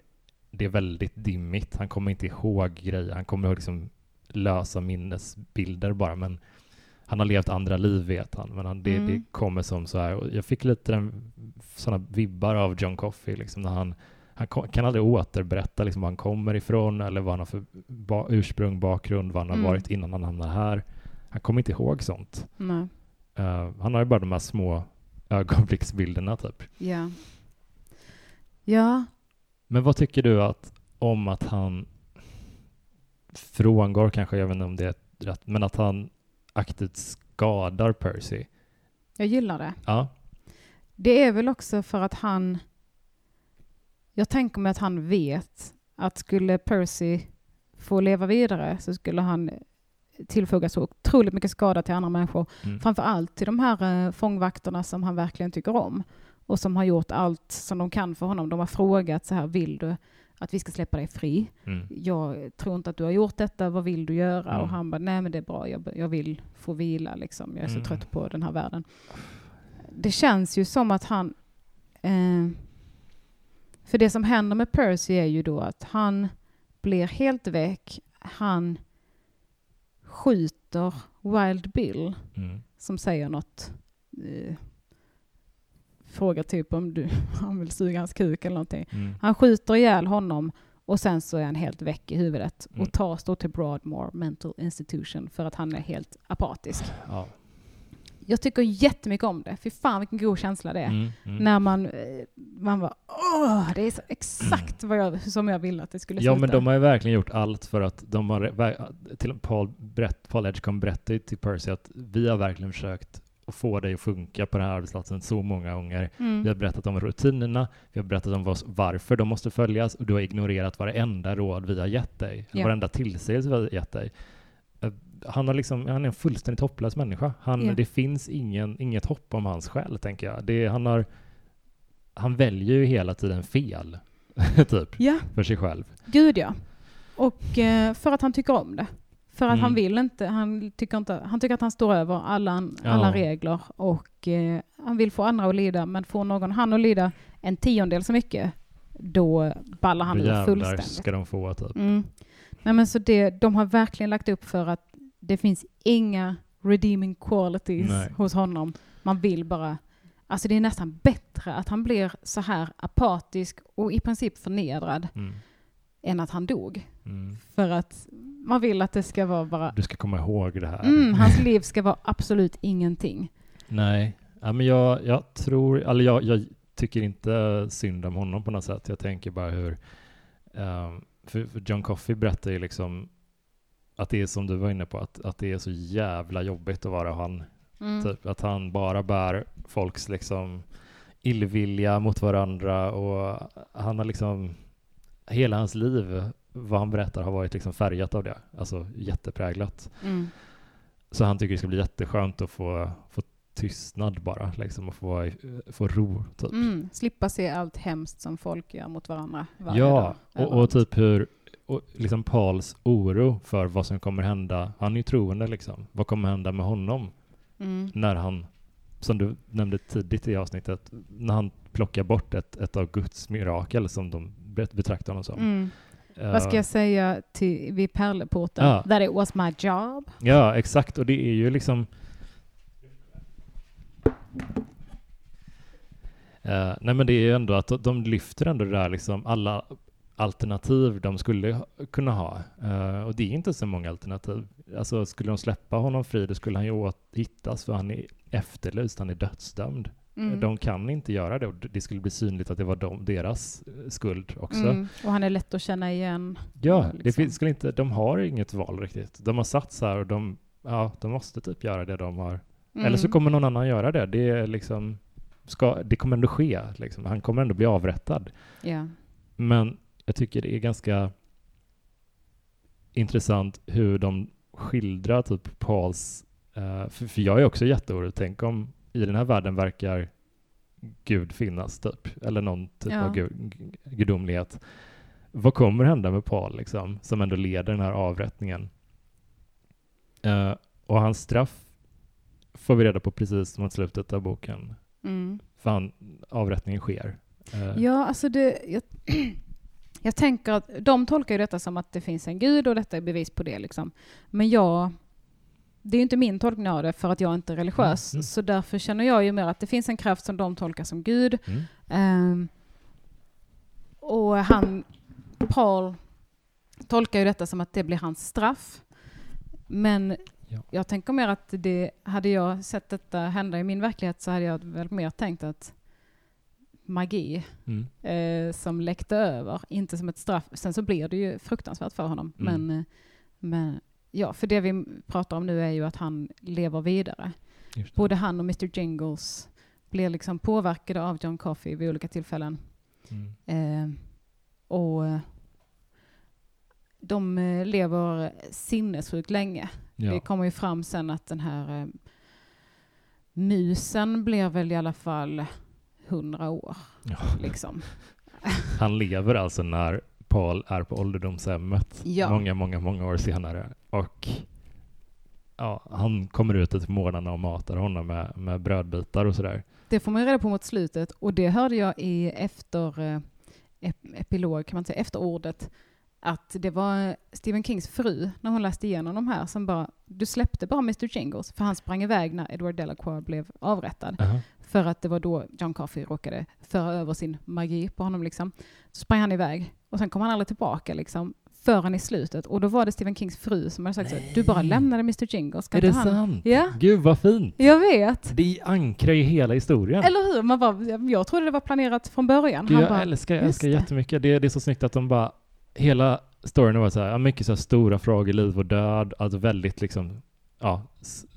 det är väldigt dimmigt. Han kommer inte ihåg grejer. Han kommer ihåg liksom lösa minnesbilder bara, men han har levt andra liv vet han, men han, det, Mm. det kommer som så här. Och jag fick lite den, sådana vibbar av John Coffey, liksom, när han, han kan aldrig återberätta liksom, var han kommer ifrån eller vad han har för ba, ursprung, bakgrund, vad han har Mm. varit innan han hamnade här. Han kommer inte ihåg sånt. Eh, han har ju bara de här små ögonblicksbilderna typ. Ja. Ja. Men vad tycker du att, om att han frångår kanske, jag vet inte om det är rätt, men att han aktivt skadar Percy? Jag gillar det. Ja. Det är väl också för att han... Jag tänker mig att han vet att skulle Percy få leva vidare så skulle han tillfoga så otroligt mycket skada till andra människor. Mm. Framför allt till de här eh, fångvakterna som han verkligen tycker om och som har gjort allt som de kan för honom. De har frågat så här, vill du att vi ska släppa dig fri? Mm. Jag tror inte att du har gjort detta, vad vill du göra? Mm. Och han bara, nej men det är bra, jag, jag vill få vila liksom. Jag är så Mm. trött på den här världen. Det känns ju som att han... Eh, för det som händer med Percy är ju då att han blir helt väck. Han skjuter Wild Bill Mm. som säger något. Eh, frågar typ om du, (laughs) han vill suga hans kuk eller någonting. Mm. Han skjuter ihjäl honom och sen så är han helt väck i huvudet Mm. och tas då till Broadmoor Mental Institution för att han är helt apatisk. Ja. Jag tycker jättemycket om det. Fy fan vilken god känsla det är. Mm. Mm. När man, eh, man bara åh, det är exakt vad jag, som jag ville att det skulle Ja, sluta. men de har ju verkligen gjort allt för att de har, ver- till Paul, berätt, Paul Edgecombe berättade till Percy att vi har verkligen försökt att få dig att funka på den här arbetsplatsen så många gånger. Mm. Vi har berättat om rutinerna, vi har berättat om varför de måste följas och du har ignorerat varenda råd vi har gett dig, Ja. varenda tillsägelse vi har gett dig. Eh, Han, har liksom, han är en fullständigt hopplös människa. Han, Ja. Det finns ingen, inget hopp om hans själ, tänker jag. Det, han, har, han väljer ju hela tiden fel, (laughs) typ, Ja, för sig själv. gud ja. Och eh, för att han tycker om det. För att Mm. han vill inte, han tycker inte, han tycker att han står över alla, alla Ja. regler och eh, han vill få andra att lida, men får någon han att lida en tiondel så mycket, då ballar han ur fullständigt. ska de få, typ. Mm. Nej, men så det, de har verkligen lagt upp för att det finns inga redeeming qualities Nej. hos honom. Man vill bara... Alltså det är nästan bättre att han blir så här apatisk och i princip förnedrad Mm. än att han dog. Mm. För att man vill att det ska vara bara... Du ska komma ihåg det här. Mm, hans liv ska vara absolut ingenting. Nej, ja, men jag, jag tror, eller jag, jag tycker inte synd om honom på något sätt. Jag tänker bara hur, ehm, för, för John Coffey berättar ju liksom att det är som du var inne på, att, att det är så jävla jobbigt att vara han. Mm. Typ, att han bara bär folks liksom illvilja mot varandra och han har liksom, hela hans liv, vad han berättar, har varit liksom färgat av det. Alltså jättepräglat. Mm. Så han tycker det ska bli jätteskönt att få, få tystnad bara, liksom, och få, få ro. Typ. Mm. Slippa se allt hemskt som folk gör mot varandra varje Ja, dag. och, och överallt. typ hur och liksom Pauls oro för vad som kommer hända. Han är ju troende liksom. Vad kommer hända med honom Mm. när han, som du nämnde tidigt i avsnittet, när han plockar bort ett, ett av Guds mirakel som de bet- betraktar honom som. Eh, Vad ska jag säga till, vid pärleporten? Ja. That it was my job. Ja, exakt. Och det är ju liksom... Eh, nej men det är ju ändå att de lyfter ändå det där liksom alla alternativ de skulle kunna ha. Eh, och det är inte så många alternativ. Alltså skulle de släppa honom fri då skulle han ju hittas för han är efterlyst, han är dödsdömd. Mm. De kan inte göra det och det skulle bli synligt att det var de, deras eh, skuld också. Mm. Och han är lätt att känna igen. Ja, liksom. det finns, skulle inte, de har inget val riktigt. De har satt så här och de, ja, de måste typ göra det de har. Mm. Eller så kommer någon annan göra det. Det, är liksom, ska, det kommer ändå ske. Liksom. Han kommer ändå bli avrättad. Ja. Men jag tycker det är ganska intressant hur de skildrar typ Pauls... eh, för, för jag är också jätteorolig. Tänk om i den här världen verkar Gud finnas, typ. Eller någon typ Ja. av gud, gudomlighet. Vad kommer hända med Paul, liksom, som ändå leder den här avrättningen? Eh, och hans straff får vi reda på precis mot slutet av boken. Mm. För han, avrättningen sker. Eh, Ja, alltså det... Jag, (clears throat) jag tänker att de tolkar ju detta som att det finns en gud och detta är bevis på det liksom. Men jag... Det är ju inte min tolkning av det för att jag inte är religiös. Mm. Så därför känner jag ju mer att det finns en kraft som de tolkar som Gud. Mm. Ehm, och han, Paul, tolkar ju detta som att det blir hans straff. Men Ja. jag tänker mer att det, hade jag sett detta hända i min verklighet så hade jag väl mer tänkt att magi Mm. eh, som läckte över, inte som ett straff. Sen så blir det ju fruktansvärt för honom. Mm. Men, eh, men ja, för det vi pratar om nu är ju att han lever vidare. Det. Både han och Mr Jingles blir liksom påverkade av John Coffey vid olika tillfällen. Mm. Eh, och eh, de eh, lever sinnessjukt länge. Det Ja. kommer ju fram sen att den här eh, musen blir väl i alla fall hundra år. Ja. Liksom. Han lever alltså när Paul är på ålderdomshemmet Ja. många, många, många år senare. Och ja, han kommer ut till morgnarna och matar honom med, med brödbitar och sådär. Det får man ju reda på mot slutet och det hörde jag i efter eh, ep- epilog, kan man säga, efterordet att det var Stephen Kings fru, när hon läste igenom de här, som bara, du släppte bara Mr Jingles, för han sprang iväg när Edward Delacroix blev avrättad. För att det var då John Coffey råkade föra över sin magi på honom. Liksom. Så sprang han iväg och sen kom han aldrig tillbaka liksom, förrän i slutet. Och då var det Stephen Kings fru som hade sagt så här, du bara lämnade Mr Jingles. Är det han? sant? Ja, Gud vad fint! jag vet. Det ankrar ju hela historien. Eller hur? Man bara, jag trodde det var planerat från början. Du, Han jag bara, älskar, jag älskar det. jättemycket. Det, det är så snyggt att de bara, hela storyn var så här, mycket så här stora frågor, liv och död, alltså väldigt liksom, ja,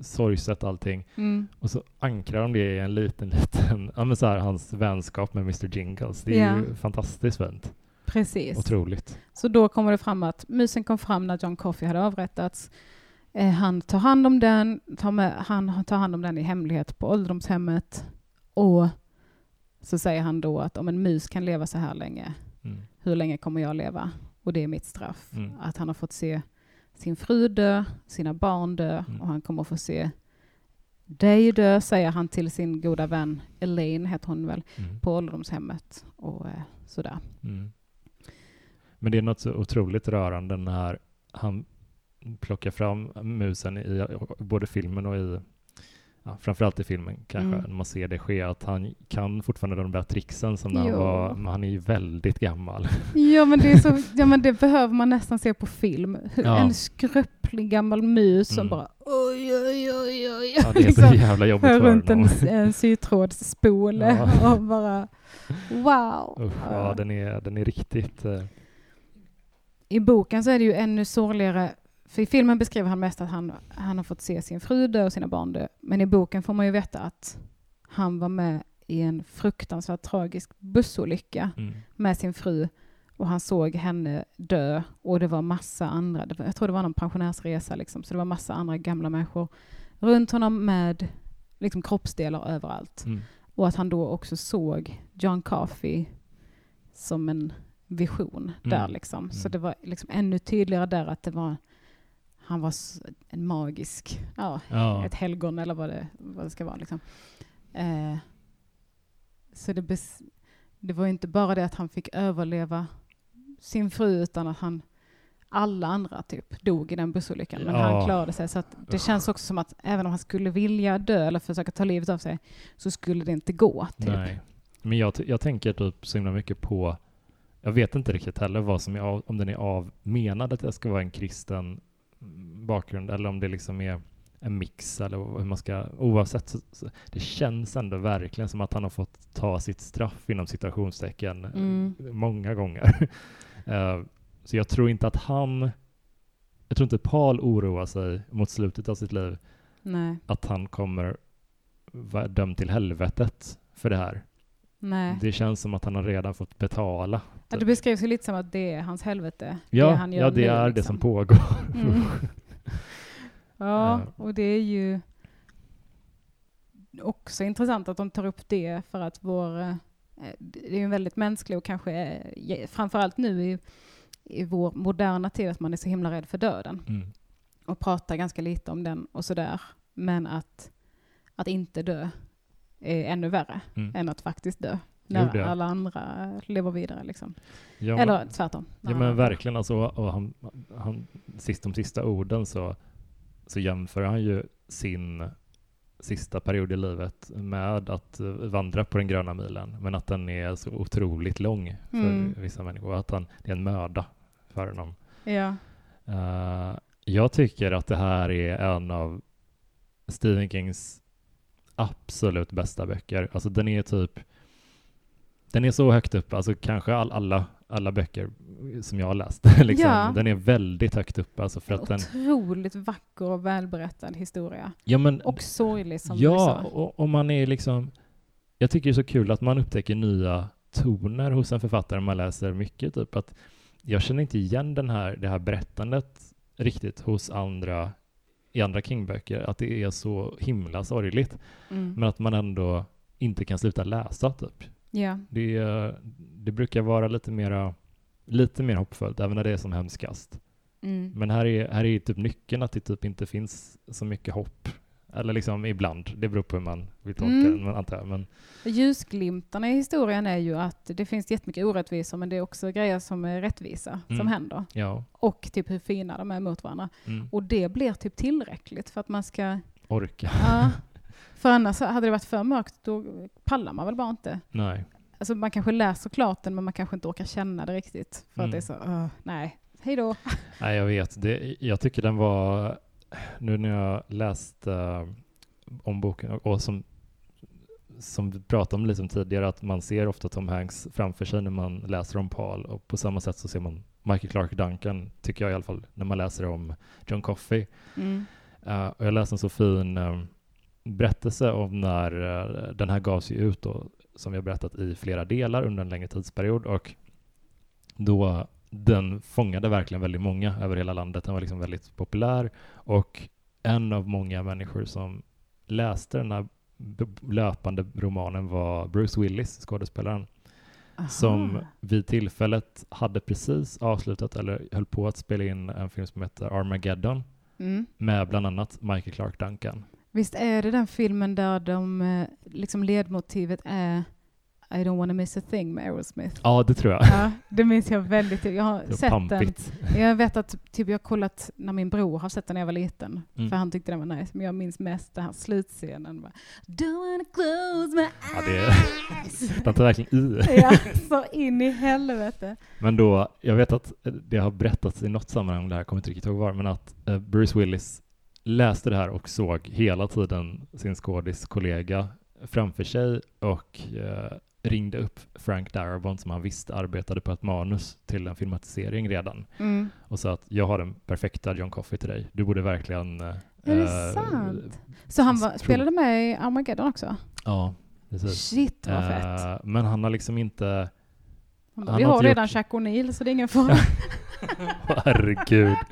sorgset allting. mm, Och så ankrar de det i en liten, (laughs) liten, ja men så här, hans vänskap med Mr Jingles. Det är ju Ja. fantastiskt fint. Precis. Otroligt. Så då kommer det fram att musen kom fram när John Coffey hade avrättats. Eh, han tar hand om den, tar med, han tar hand om den i hemlighet på ålderdomshemmet. Och så säger han då att om en mus kan leva så här länge, Mm. hur länge kommer jag leva? Och det är mitt straff. Mm. Att han har fått se sin fru dö, sina barn dö Mm. och han kommer få se dig dö, säger han till sin goda vän Elaine, heter hon väl, Mm. på ålderdomshemmet. Och eh, sådär. Men det är något så otroligt rörande när han plockar fram musen i både filmen och i, ja, framförallt i filmen kanske, Mm. när man ser det ske, att han kan fortfarande de där tricksen som när han var, men han är ju väldigt gammal. (laughs) Ja men, det är så, ja men det behöver man nästan se på film. Ja. En skröplig gammal mus som Mm. bara oj oj oj oj. Ja, det är så (laughs) liksom, jävla jobbigt för runt en, en sytrådsspol (laughs) Ja. och bara wow. Usch, ja, den är, den är riktigt... I boken så är det ju ännu sorgligare, för i filmen beskriver han mest att han, han har fått se sin fru dö och sina barn dö. Men i boken får man ju veta att han var med i en fruktansvärt tragisk bussolycka Mm. med sin fru och han såg henne dö och det var massa andra, var, jag tror det var någon pensionärsresa liksom, så det var massa andra gamla människor runt honom med liksom kroppsdelar överallt. Mm. Och att han då också såg John Coffey som en vision där Mm. liksom. Så Mm. det var liksom ännu tydligare där att det var han var en magisk, ja, Ja. ett helgon eller vad det, vad det ska vara. Liksom. Eh, så det, bes, det var inte bara det att han fick överleva sin fru utan att han alla andra typ dog i den bussolyckan. Men Ja. han klarade sig. Så att det känns också som att även om han skulle vilja dö eller försöka ta livet av sig så skulle det inte gå. Typ. Nej. Men jag, jag tänker typ så himla mycket på, jag vet inte riktigt heller vad som är av, om den är avmenad att det ska vara en kristen bakgrund eller om det liksom är en mix eller hur man ska, oavsett så, så det känns ändå verkligen som att han har fått ta sitt straff inom citationstecken Mm. många gånger. (laughs) Eh, så jag tror inte att han, jag tror inte Paul oroar sig mot slutet av sitt liv Nej, att han kommer vara dömd till helvetet för det här. nej. Det känns som att han har redan fått betala. Ja, det beskrivs ju lite som att det är hans helvete. Ja, det han gör ja det nu, är det liksom. som pågår. Mm. (laughs) Ja, och det är ju också intressant att de tar upp det för att vår, eh, det är ju en väldigt mänsklig och kanske eh, framförallt nu i, i vår moderna tid att man är så himla rädd för döden Mm. och pratar ganska lite om den och sådär. Men att, att inte dö är ännu värre Mm. än att faktiskt dö. När alla andra lever vidare liksom. Ja, Eller tvärtom. ja, men verkligen alltså, och han, han, sist de sista orden så, så jämför han ju sin sista period i livet med att vandra på den gröna milen, men att den är så otroligt lång för Mm. vissa människor, att han, det är en möda för honom. Ja. Eh, jag tycker att det här är en av Stephen Kings absolut bästa böcker. Alltså den är typ den är så högt upp, alltså kanske all, alla, alla böcker som jag har läst. (laughs) liksom. Ja. Den är väldigt högt upp. Alltså för att den, Otroligt vacker och välberättad historia. ja, men, Och sorglig som du ja, sa. och, och man är liksom jag tycker det är så kul att man upptäcker nya toner hos en författare man läser mycket. Typ att jag känner inte igen den här, det här berättandet riktigt hos andra i andra King-böcker, att det är så himla sorgligt. Mm. Men att man ändå inte kan sluta läsa, typ. Ja. Det, det brukar vara lite mera, lite mer hoppfullt, även när det är som hemskast. Mm. Men här är, här är typ nyckeln att det typ inte finns så mycket hopp. Eller liksom ibland, det beror på hur man vill tolka Mm. den, men antar jag. Men, Ljusglimtarna i historien är ju att det finns jättemycket orättvisor men det är också grejer som är rättvisa Mm. som händer. ja. Och typ hur fina de är mot varandra. Mm. Och det blir typ tillräckligt för att man ska... Orka. Ja, (laughs) för annars hade det varit för mörkt då pallar man väl bara inte. Nej. Alltså man kanske läser klart den men man kanske inte orkar känna det riktigt. För Mm. att det är så, "Åh, nej, hej då. (laughs) Nej, jag vet. Det, jag tycker den var, nu när jag läste eh, om boken och, och som, som vi pratade om lite om tidigare, att man ser ofta Tom Hanks framför sig när man läser om Paul och på samma sätt så ser man Michael Clark Duncan, tycker jag i alla fall, när man läser om John Coffey. Mm. Eh, och jag läste en så fin eh, berättelse om när eh, den här gavs ju ut då, som vi har berättat i flera delar under en längre tidsperiod och då den fångade verkligen väldigt många över hela landet. Den var liksom väldigt populär och en av många människor som läste den här löpande romanen var Bruce Willis, skådespelaren, som Aha. vid tillfället hade precis avslutat eller höll på att spela in en film som heter Armageddon Mm. med bland annat Michael Clark Duncan. Visst är det den filmen där de, eh, liksom ledmotivet är I don't wanna miss a thing med Aerosmith? Ja, det tror jag. Ja, det minns jag väldigt. Jag har sett den. pampigt. Jag vet att typ jag har kollat när min bror har sett den när jag var liten. Mm. För han tyckte den var nice. Men jag minns mest den här slutscenen. Bara, Don't wanna close my Ja, det Den (laughs) tar verkligen i. Ja, så in i helvete. Men då, jag vet att det har berättats i något sammanhang, det här kommer inte riktigt ihåg var, men att eh, Bruce Willis läste det här och såg hela tiden sin skådiskollega framför sig och eh, ringde upp Frank Darabont som han visste arbetade på ett manus till en filmatisering redan Mm. och sa att jag har den perfekta John Coffey till dig. Du borde verkligen... eh, Är det eh, sant? Så han var, spelade med i Armageddon också? Ja, precis. Shit vad fett. Eh, men han har liksom inte... Bara, han Vi har har redan gjort- Jack O'Neill så det är ingen fara. (laughs) Herregud. (laughs)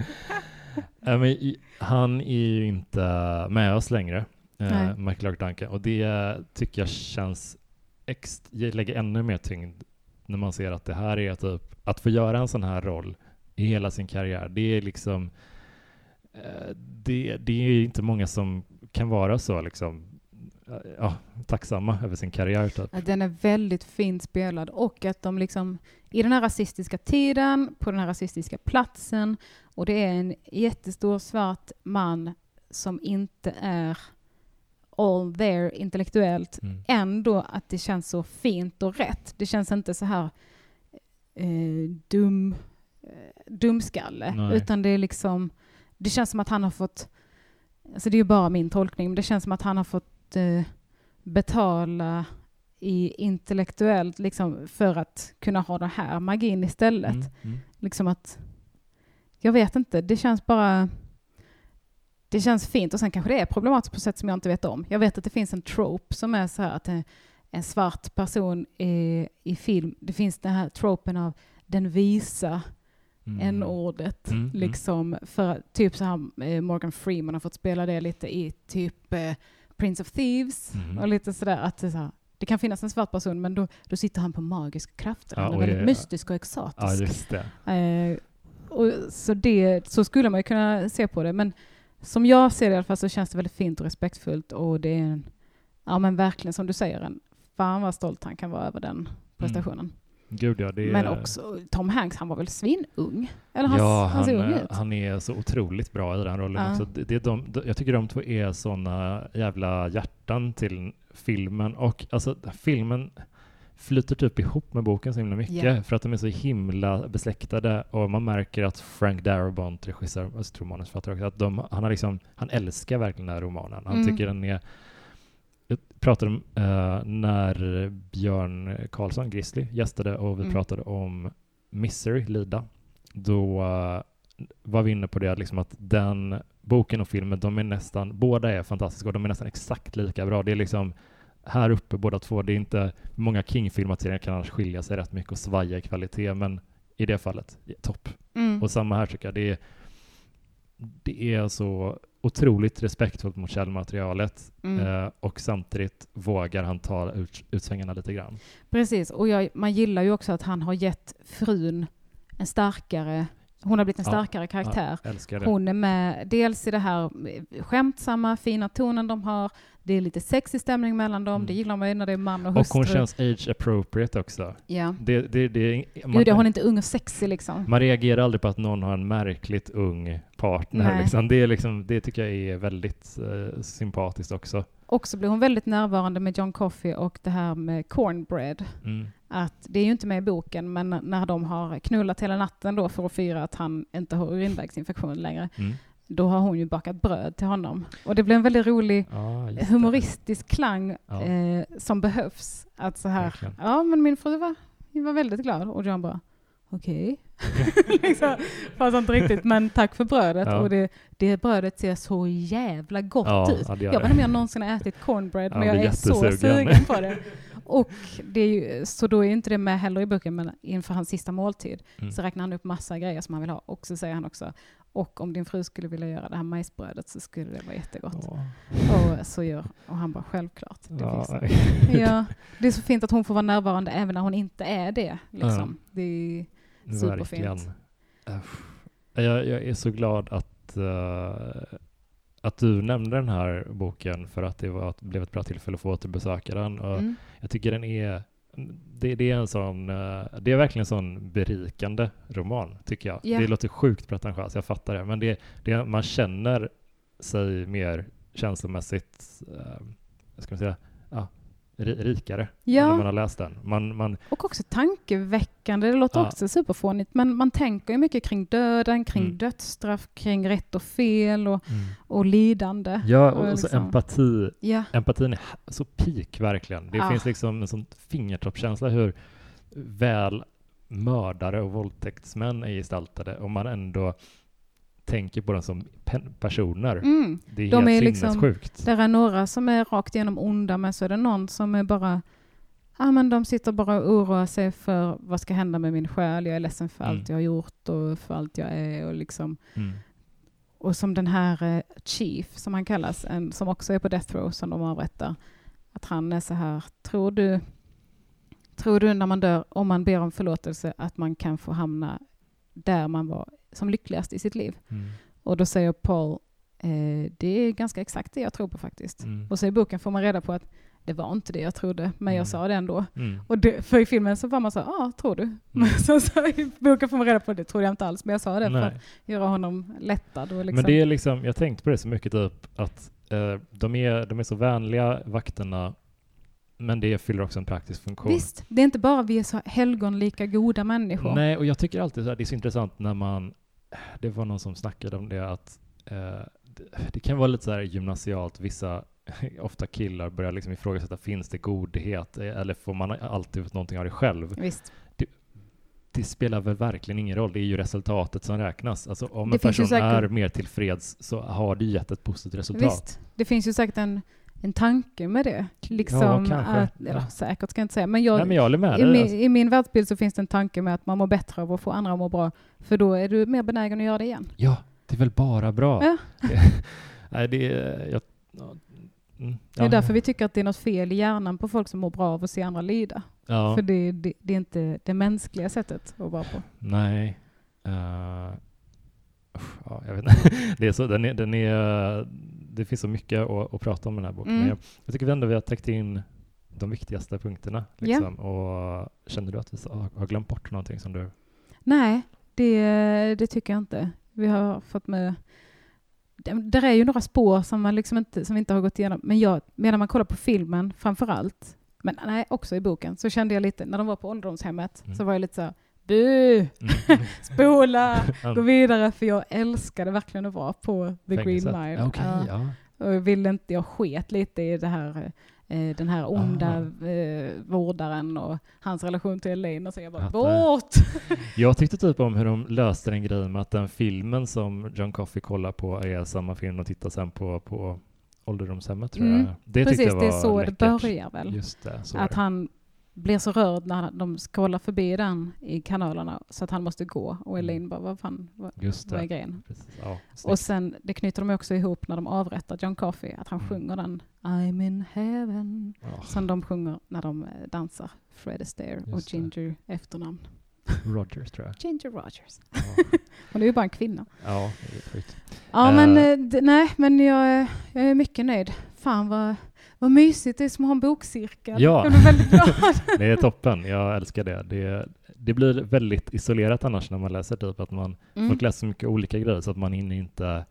(laughs) Nej, men han är ju inte med oss längre, eh, Michael Duncan. Och det tycker jag känns ext- lägger ännu mer tyngd när man ser att det här är typ, att få göra en sån här roll i hela sin karriär, det är liksom eh, det, det är inte många som kan vara så liksom ja, tacksamma över sin karriär. Typ. Att den är väldigt fint spelad och att de liksom i den här rasistiska tiden, på den här rasistiska platsen och det är en jättestor svart man som inte är all there intellektuellt Mm. ändå att det känns så fint och rätt. Det känns inte så här eh, dum, eh, dumskalle, Nej. utan det är liksom, det känns som att han har fått, alltså det är ju bara min tolkning, men det känns som att han har fått eh, betala i intellektuellt liksom för att kunna ha den här magin istället. Mm, mm. Liksom att, jag vet inte, det känns bara, det känns fint och sen kanske det är problematiskt på sätt som jag inte vet om. Jag vet att det finns en trope som är så här att en, en svart person i, i film, det finns den här tropen av den visa Mm. n-ordet. Mm, mm. Liksom för typ så här eh, Morgan Freeman har fått spela det lite i typ eh, Prince of Thieves Mm. och lite sådär att det, så här, det kan finnas en svart person men då, då sitter han på magiska krafter. Ja, han är väldigt det- mystisk och Ja, exotisk. just det. Eh, och så, det, så skulle man ju kunna se på det. Men som jag ser det i alla fall så känns det väldigt fint och respektfullt. Och det är en, ja men verkligen som du säger, en, fan vad stolt han kan vara över den prestationen. Gud ja, det. Men också Tom Hanks, han var väl svinung? Eller han, ja, han ser ung eh, ut. han är så otroligt bra i den rollen Ja. också. Det, det är de, de, jag tycker de två är såna jävla hjärtan till filmen och alltså filmen flyter typ ihop med boken så himla mycket Ja. för att de är så himla besläktade och man märker att Frank Darabont, regissör, jag tror manusförfattare också, att de, han, har liksom, han älskar verkligen den här romanen. Han Mm. tycker den är pratade om eh, när Björn Karlsson, Grizzly, gästade och vi Mm. pratade om Misery, Lida. Då eh, var vi inne på det liksom att den boken och filmen, de är nästan, båda är fantastiska och de är nästan exakt lika bra. Det är liksom här uppe båda två. Det är inte, många King-filmatiseringar kan annars skilja sig rätt mycket och svaja i kvalitet, men i det fallet, topp. Mm. Och samma här tycker jag. Det är, det är så otroligt respektfullt mot källmaterialet Mm. eh, och samtidigt vågar han ta ut, utsvängarna lite grann. Precis, och jag, man gillar ju också att han har gett frun en starkare, hon har blivit en Ja, starkare karaktär. Älskar det. Hon är med dels i det här skämtsamma, fina tonen de har. Det är lite sexig stämning mellan dem. Mm. Det gillar man ju när det är man och och hustru. hon känns age appropriate också. Ja. Det, det, det, man, Gud, ja, hon är inte ung och sexig liksom. man reagerar aldrig på att någon har en märkligt ung partner. Liksom. Det, är liksom, det tycker jag är väldigt eh, sympatiskt också. Och så blir hon väldigt närvarande med John Coffey och det här med cornbread. Mm. Att det är ju inte med i boken, men när de har knullat hela natten då för att fira att han inte har urinvägsinfektion längre, Mm. då har hon ju bakat bröd till honom. Och det blir en väldigt rolig det. humoristisk klang Ja. eh, som behövs. Att så här, Verkligen. ja men min fru var, var väldigt glad och John bara, okej. (laughs) liksom, fast inte riktigt, men tack för brödet. Ja. Och det, det brödet ser så jävla gott Ja, ut. ja, det jag vet det. inte om jag någonsin har ätit cornbread, Ja, men jag är så sugen på (laughs) det. Och det är ju, så då är inte det med heller i boken, men inför hans sista måltid Mm. så räknar han upp massa grejer som han vill ha. Och så säger han också, och om din fru skulle vilja göra det här majsbrödet så skulle det vara jättegott. Ja. Och så gör, och han bara självklart. Det, Ja, fixar vi." ja, (laughs) det är så fint att hon får vara närvarande även när hon inte är det. Liksom. Det är, Superfint. Verkligen. Jag, jag är så glad att, eh, att du nämnde den här boken för att det var, blev ett bra tillfälle att få återbesöka den. Och mm, Jag tycker den är det, det är en sån, eh, det är verkligen en sån berikande roman, tycker jag. Ja. Det låter sjukt pretentiöst, jag fattar det, men det, det, man känner sig mer känslomässigt, eh, ska man säga, rikare Ja. när man har läst den. Man, man, och också tankeväckande. Det låter Ja. också superfånigt, men man tänker ju mycket kring döden, kring Mm. dödsstraff, kring rätt och fel och, och lidande. Ja, Och och så liksom- empati, Ja, empatin är så peak verkligen. Det Ja. finns liksom en sån fingertoppskänsla hur väl mördare och våldtäktsmän är gestaltade och man ändå tänker på dem som personer. mm. Det är De helt är liksom- sinnessjukt. Där är några som är rakt igenom onda, men så är det någon som är bara Ja, men de sitter bara och oroar sig för vad ska hända med min själ. Jag är ledsen för Mm. allt jag har gjort och för allt jag är. Och, liksom, Mm. och som den här eh, Chief, som han kallas, en, som också är på Death Row, som de avrättar. Att han är så här, tror du, tror du när man dör, om man ber om förlåtelse, att man kan få hamna där man var som lyckligast i sitt liv? Mm. Och då säger Paul, eh, det är ganska exakt det jag tror på faktiskt. Mm. Och så i boken får man reda på att det var inte det jag trodde, men Mm. jag sa det ändå. Mm. Och det, för i filmen så var man så, ja, ah, tror du? Men (laughs) så, så i boken får man reda på att det trodde jag inte alls, men jag sa det för Nej. att göra honom lättad. Och liksom, Men det är liksom, jag tänkte på det så mycket typ att eh, de, är, de är så vänliga vakterna men det fyller också en praktisk funktion. Visst, det är inte bara vi är så helgonlika goda människor. Nej, och jag tycker alltid att det är så intressant när man, det var någon som snackade om det att eh, det, det kan vara lite så här gymnasialt, vissa, (laughs) ofta killar börjar liksom ifrågasätta, finns det godhet eh, eller får man alltid någonting av det själv? Visst. Det spelar väl verkligen ingen roll, det är ju resultatet som räknas. Alltså om Det en person säkert- är mer tillfreds så har det gett ett positivt resultat. Visst, det finns ju säkert en, en tanke med det. Liksom Ja. Att, eller, Ja. säkert ska jag inte säga, men, jag, Nej, men jag i, dig. min, Alltså. i min världsbild så finns det en tanke med att man mår bättre av att få andra att må bra, för då är du mer benägen att göra det igen. Ja, det är väl bara bra. Ja. Det, (laughs) nej, det är... Jag, ja, mm, Det är därför vi tycker att det är något fel i hjärnan på folk som mår bra av att se andra lida. För det, det, det är inte det mänskliga sättet att vara på. nej. Uh, ja, jag vet inte. (laughs) Det, är så, den är, den är, det finns så mycket att, att prata om i den här boken. Mm. Men jag, jag tycker ändå vi har täckt in de viktigaste punkterna. Liksom. Och känner du att vi har- glömt bort någonting som du... Nej, det, det tycker jag inte. Vi har fått med... Det- Där är ju några spår som, man liksom inte, som vi inte har gått igenom. Men jag, medan man kollar på filmen framför allt, men nej, också i boken, så kände jag lite, när de var på ålderdomshemmet, Mm. så var jag lite så bu, Mm. (laughs) spola, gå vidare, för jag älskade verkligen att vara på The Fängelset. Green Mile. Okej, Ja. ja. Och ville inte, jag sket lite i det här, eh, den här onda eh, vårdaren och hans relation till Elaine och så jag bara Fattar. bort! (laughs) Jag tyckte typ om hur de löste den grejen med att den filmen som John Coffey kollar på är samma film och tittar sen på, på ålderdomshemmet tror Mm. jag. Det Precis, jag det är så läckert. det börjar väl. Just det, Att han blir så rörd när de scrollar förbi den i kanalerna så att han måste gå. Och Elaine bara, vad fan, vad, Just vad är det. grejen? Ja, Och sen, det knyter de också ihop när de avrättar John Coffey, att han Mm. sjunger den I'm in heaven, Ja, som de sjunger när de eh, dansar. Fred Astaire och Just det. Ginger efternamn. Rogers tror jag. Ginger Rogers. Ja, (laughs) Hon är ju bara en kvinna. ja det är sjukt. Ja, Eh. men eh, d- nej, men jag, jag är mycket nöjd. Fan vad, vad mysigt det är som att ha en bokcirkel. Ja. Jag blir väldigt glad. (laughs) Det är toppen, jag älskar det. det. Det blir väldigt isolerat annars när man läser typ att man Mm. folk läser så mycket olika grejer så att man hinner inte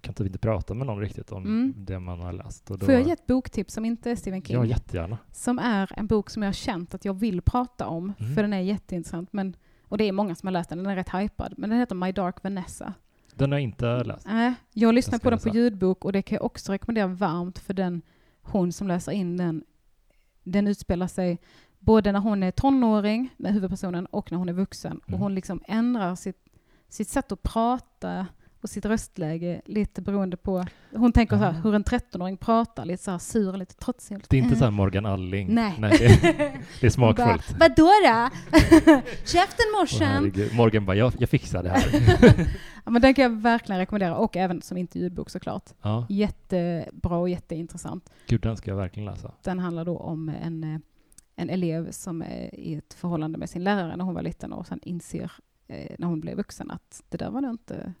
kan typ inte prata med någon riktigt om Mm. det man har läst. Och då, Får jag ge ett boktips som inte är Stephen King? Ja, jättegärna. som är en bok som jag har känt att jag vill prata om, Mm. för den är jätteintressant. Men, och det är många som har läst den, den är rätt hypad. Men den heter My Dark Vanessa. Den har jag inte läst. Äh, jag lyssnar på den på ljudbok och det kan jag också rekommendera varmt för den, hon som läser in den, den utspelar sig både när hon är tonåring, med huvudpersonen, och när hon är vuxen. Och Mm. hon liksom ändrar sitt, sitt sätt att prata och sitt röstläge lite beroende på... Hon tänker så här, Ah. hur en 13-åring pratar, lite så här sur, lite trotsig. Det är inte äh. så här Morgan Alling. Nej. det, är, (laughs) det är smakfullt. Bara, Vadå då? (laughs) Käften morsan! herregud. Morgan bara, jag, jag fixar det här. (laughs) ja, men den kan jag verkligen rekommendera, och även som intervjubok såklart. ja, Jättebra och jätteintressant. gud, den ska jag verkligen läsa. Den handlar då om en, en elev som är i ett förhållande med sin lärare när hon var liten och sen inser eh, när hon blev vuxen att det där var nog inte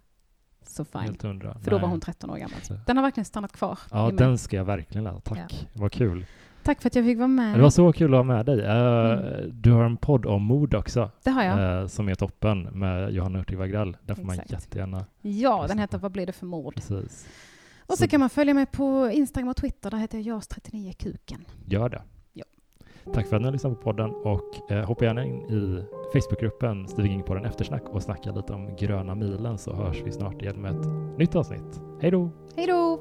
så hundra. För då var Nej. hon 13 år gammal. Den har verkligen stannat kvar Ja, den ska jag verkligen läsa. Tack, vad kul. Tack för att jag fick vara med. Det var så kul att ha med dig. Eh, Mm. Du har en podd om mord också, Det har jag. eh, som är toppen med Johanna Hurtig Wagrell. Den får man jättegärna... ja, den heter på. Vad blir det för mord? Precis. Och så Så- kan man följa mig på Instagram och Twitter. Där heter jag Jas39kuken. Gör det. Ja. Tack för att ni har lyssnat på podden och eh, hoppa gärna in i Facebookgruppen Stephen King-podden Eftersnack och snacka lite om gröna milen så hörs vi snart igen med ett nytt avsnitt. Hej då! Hej då!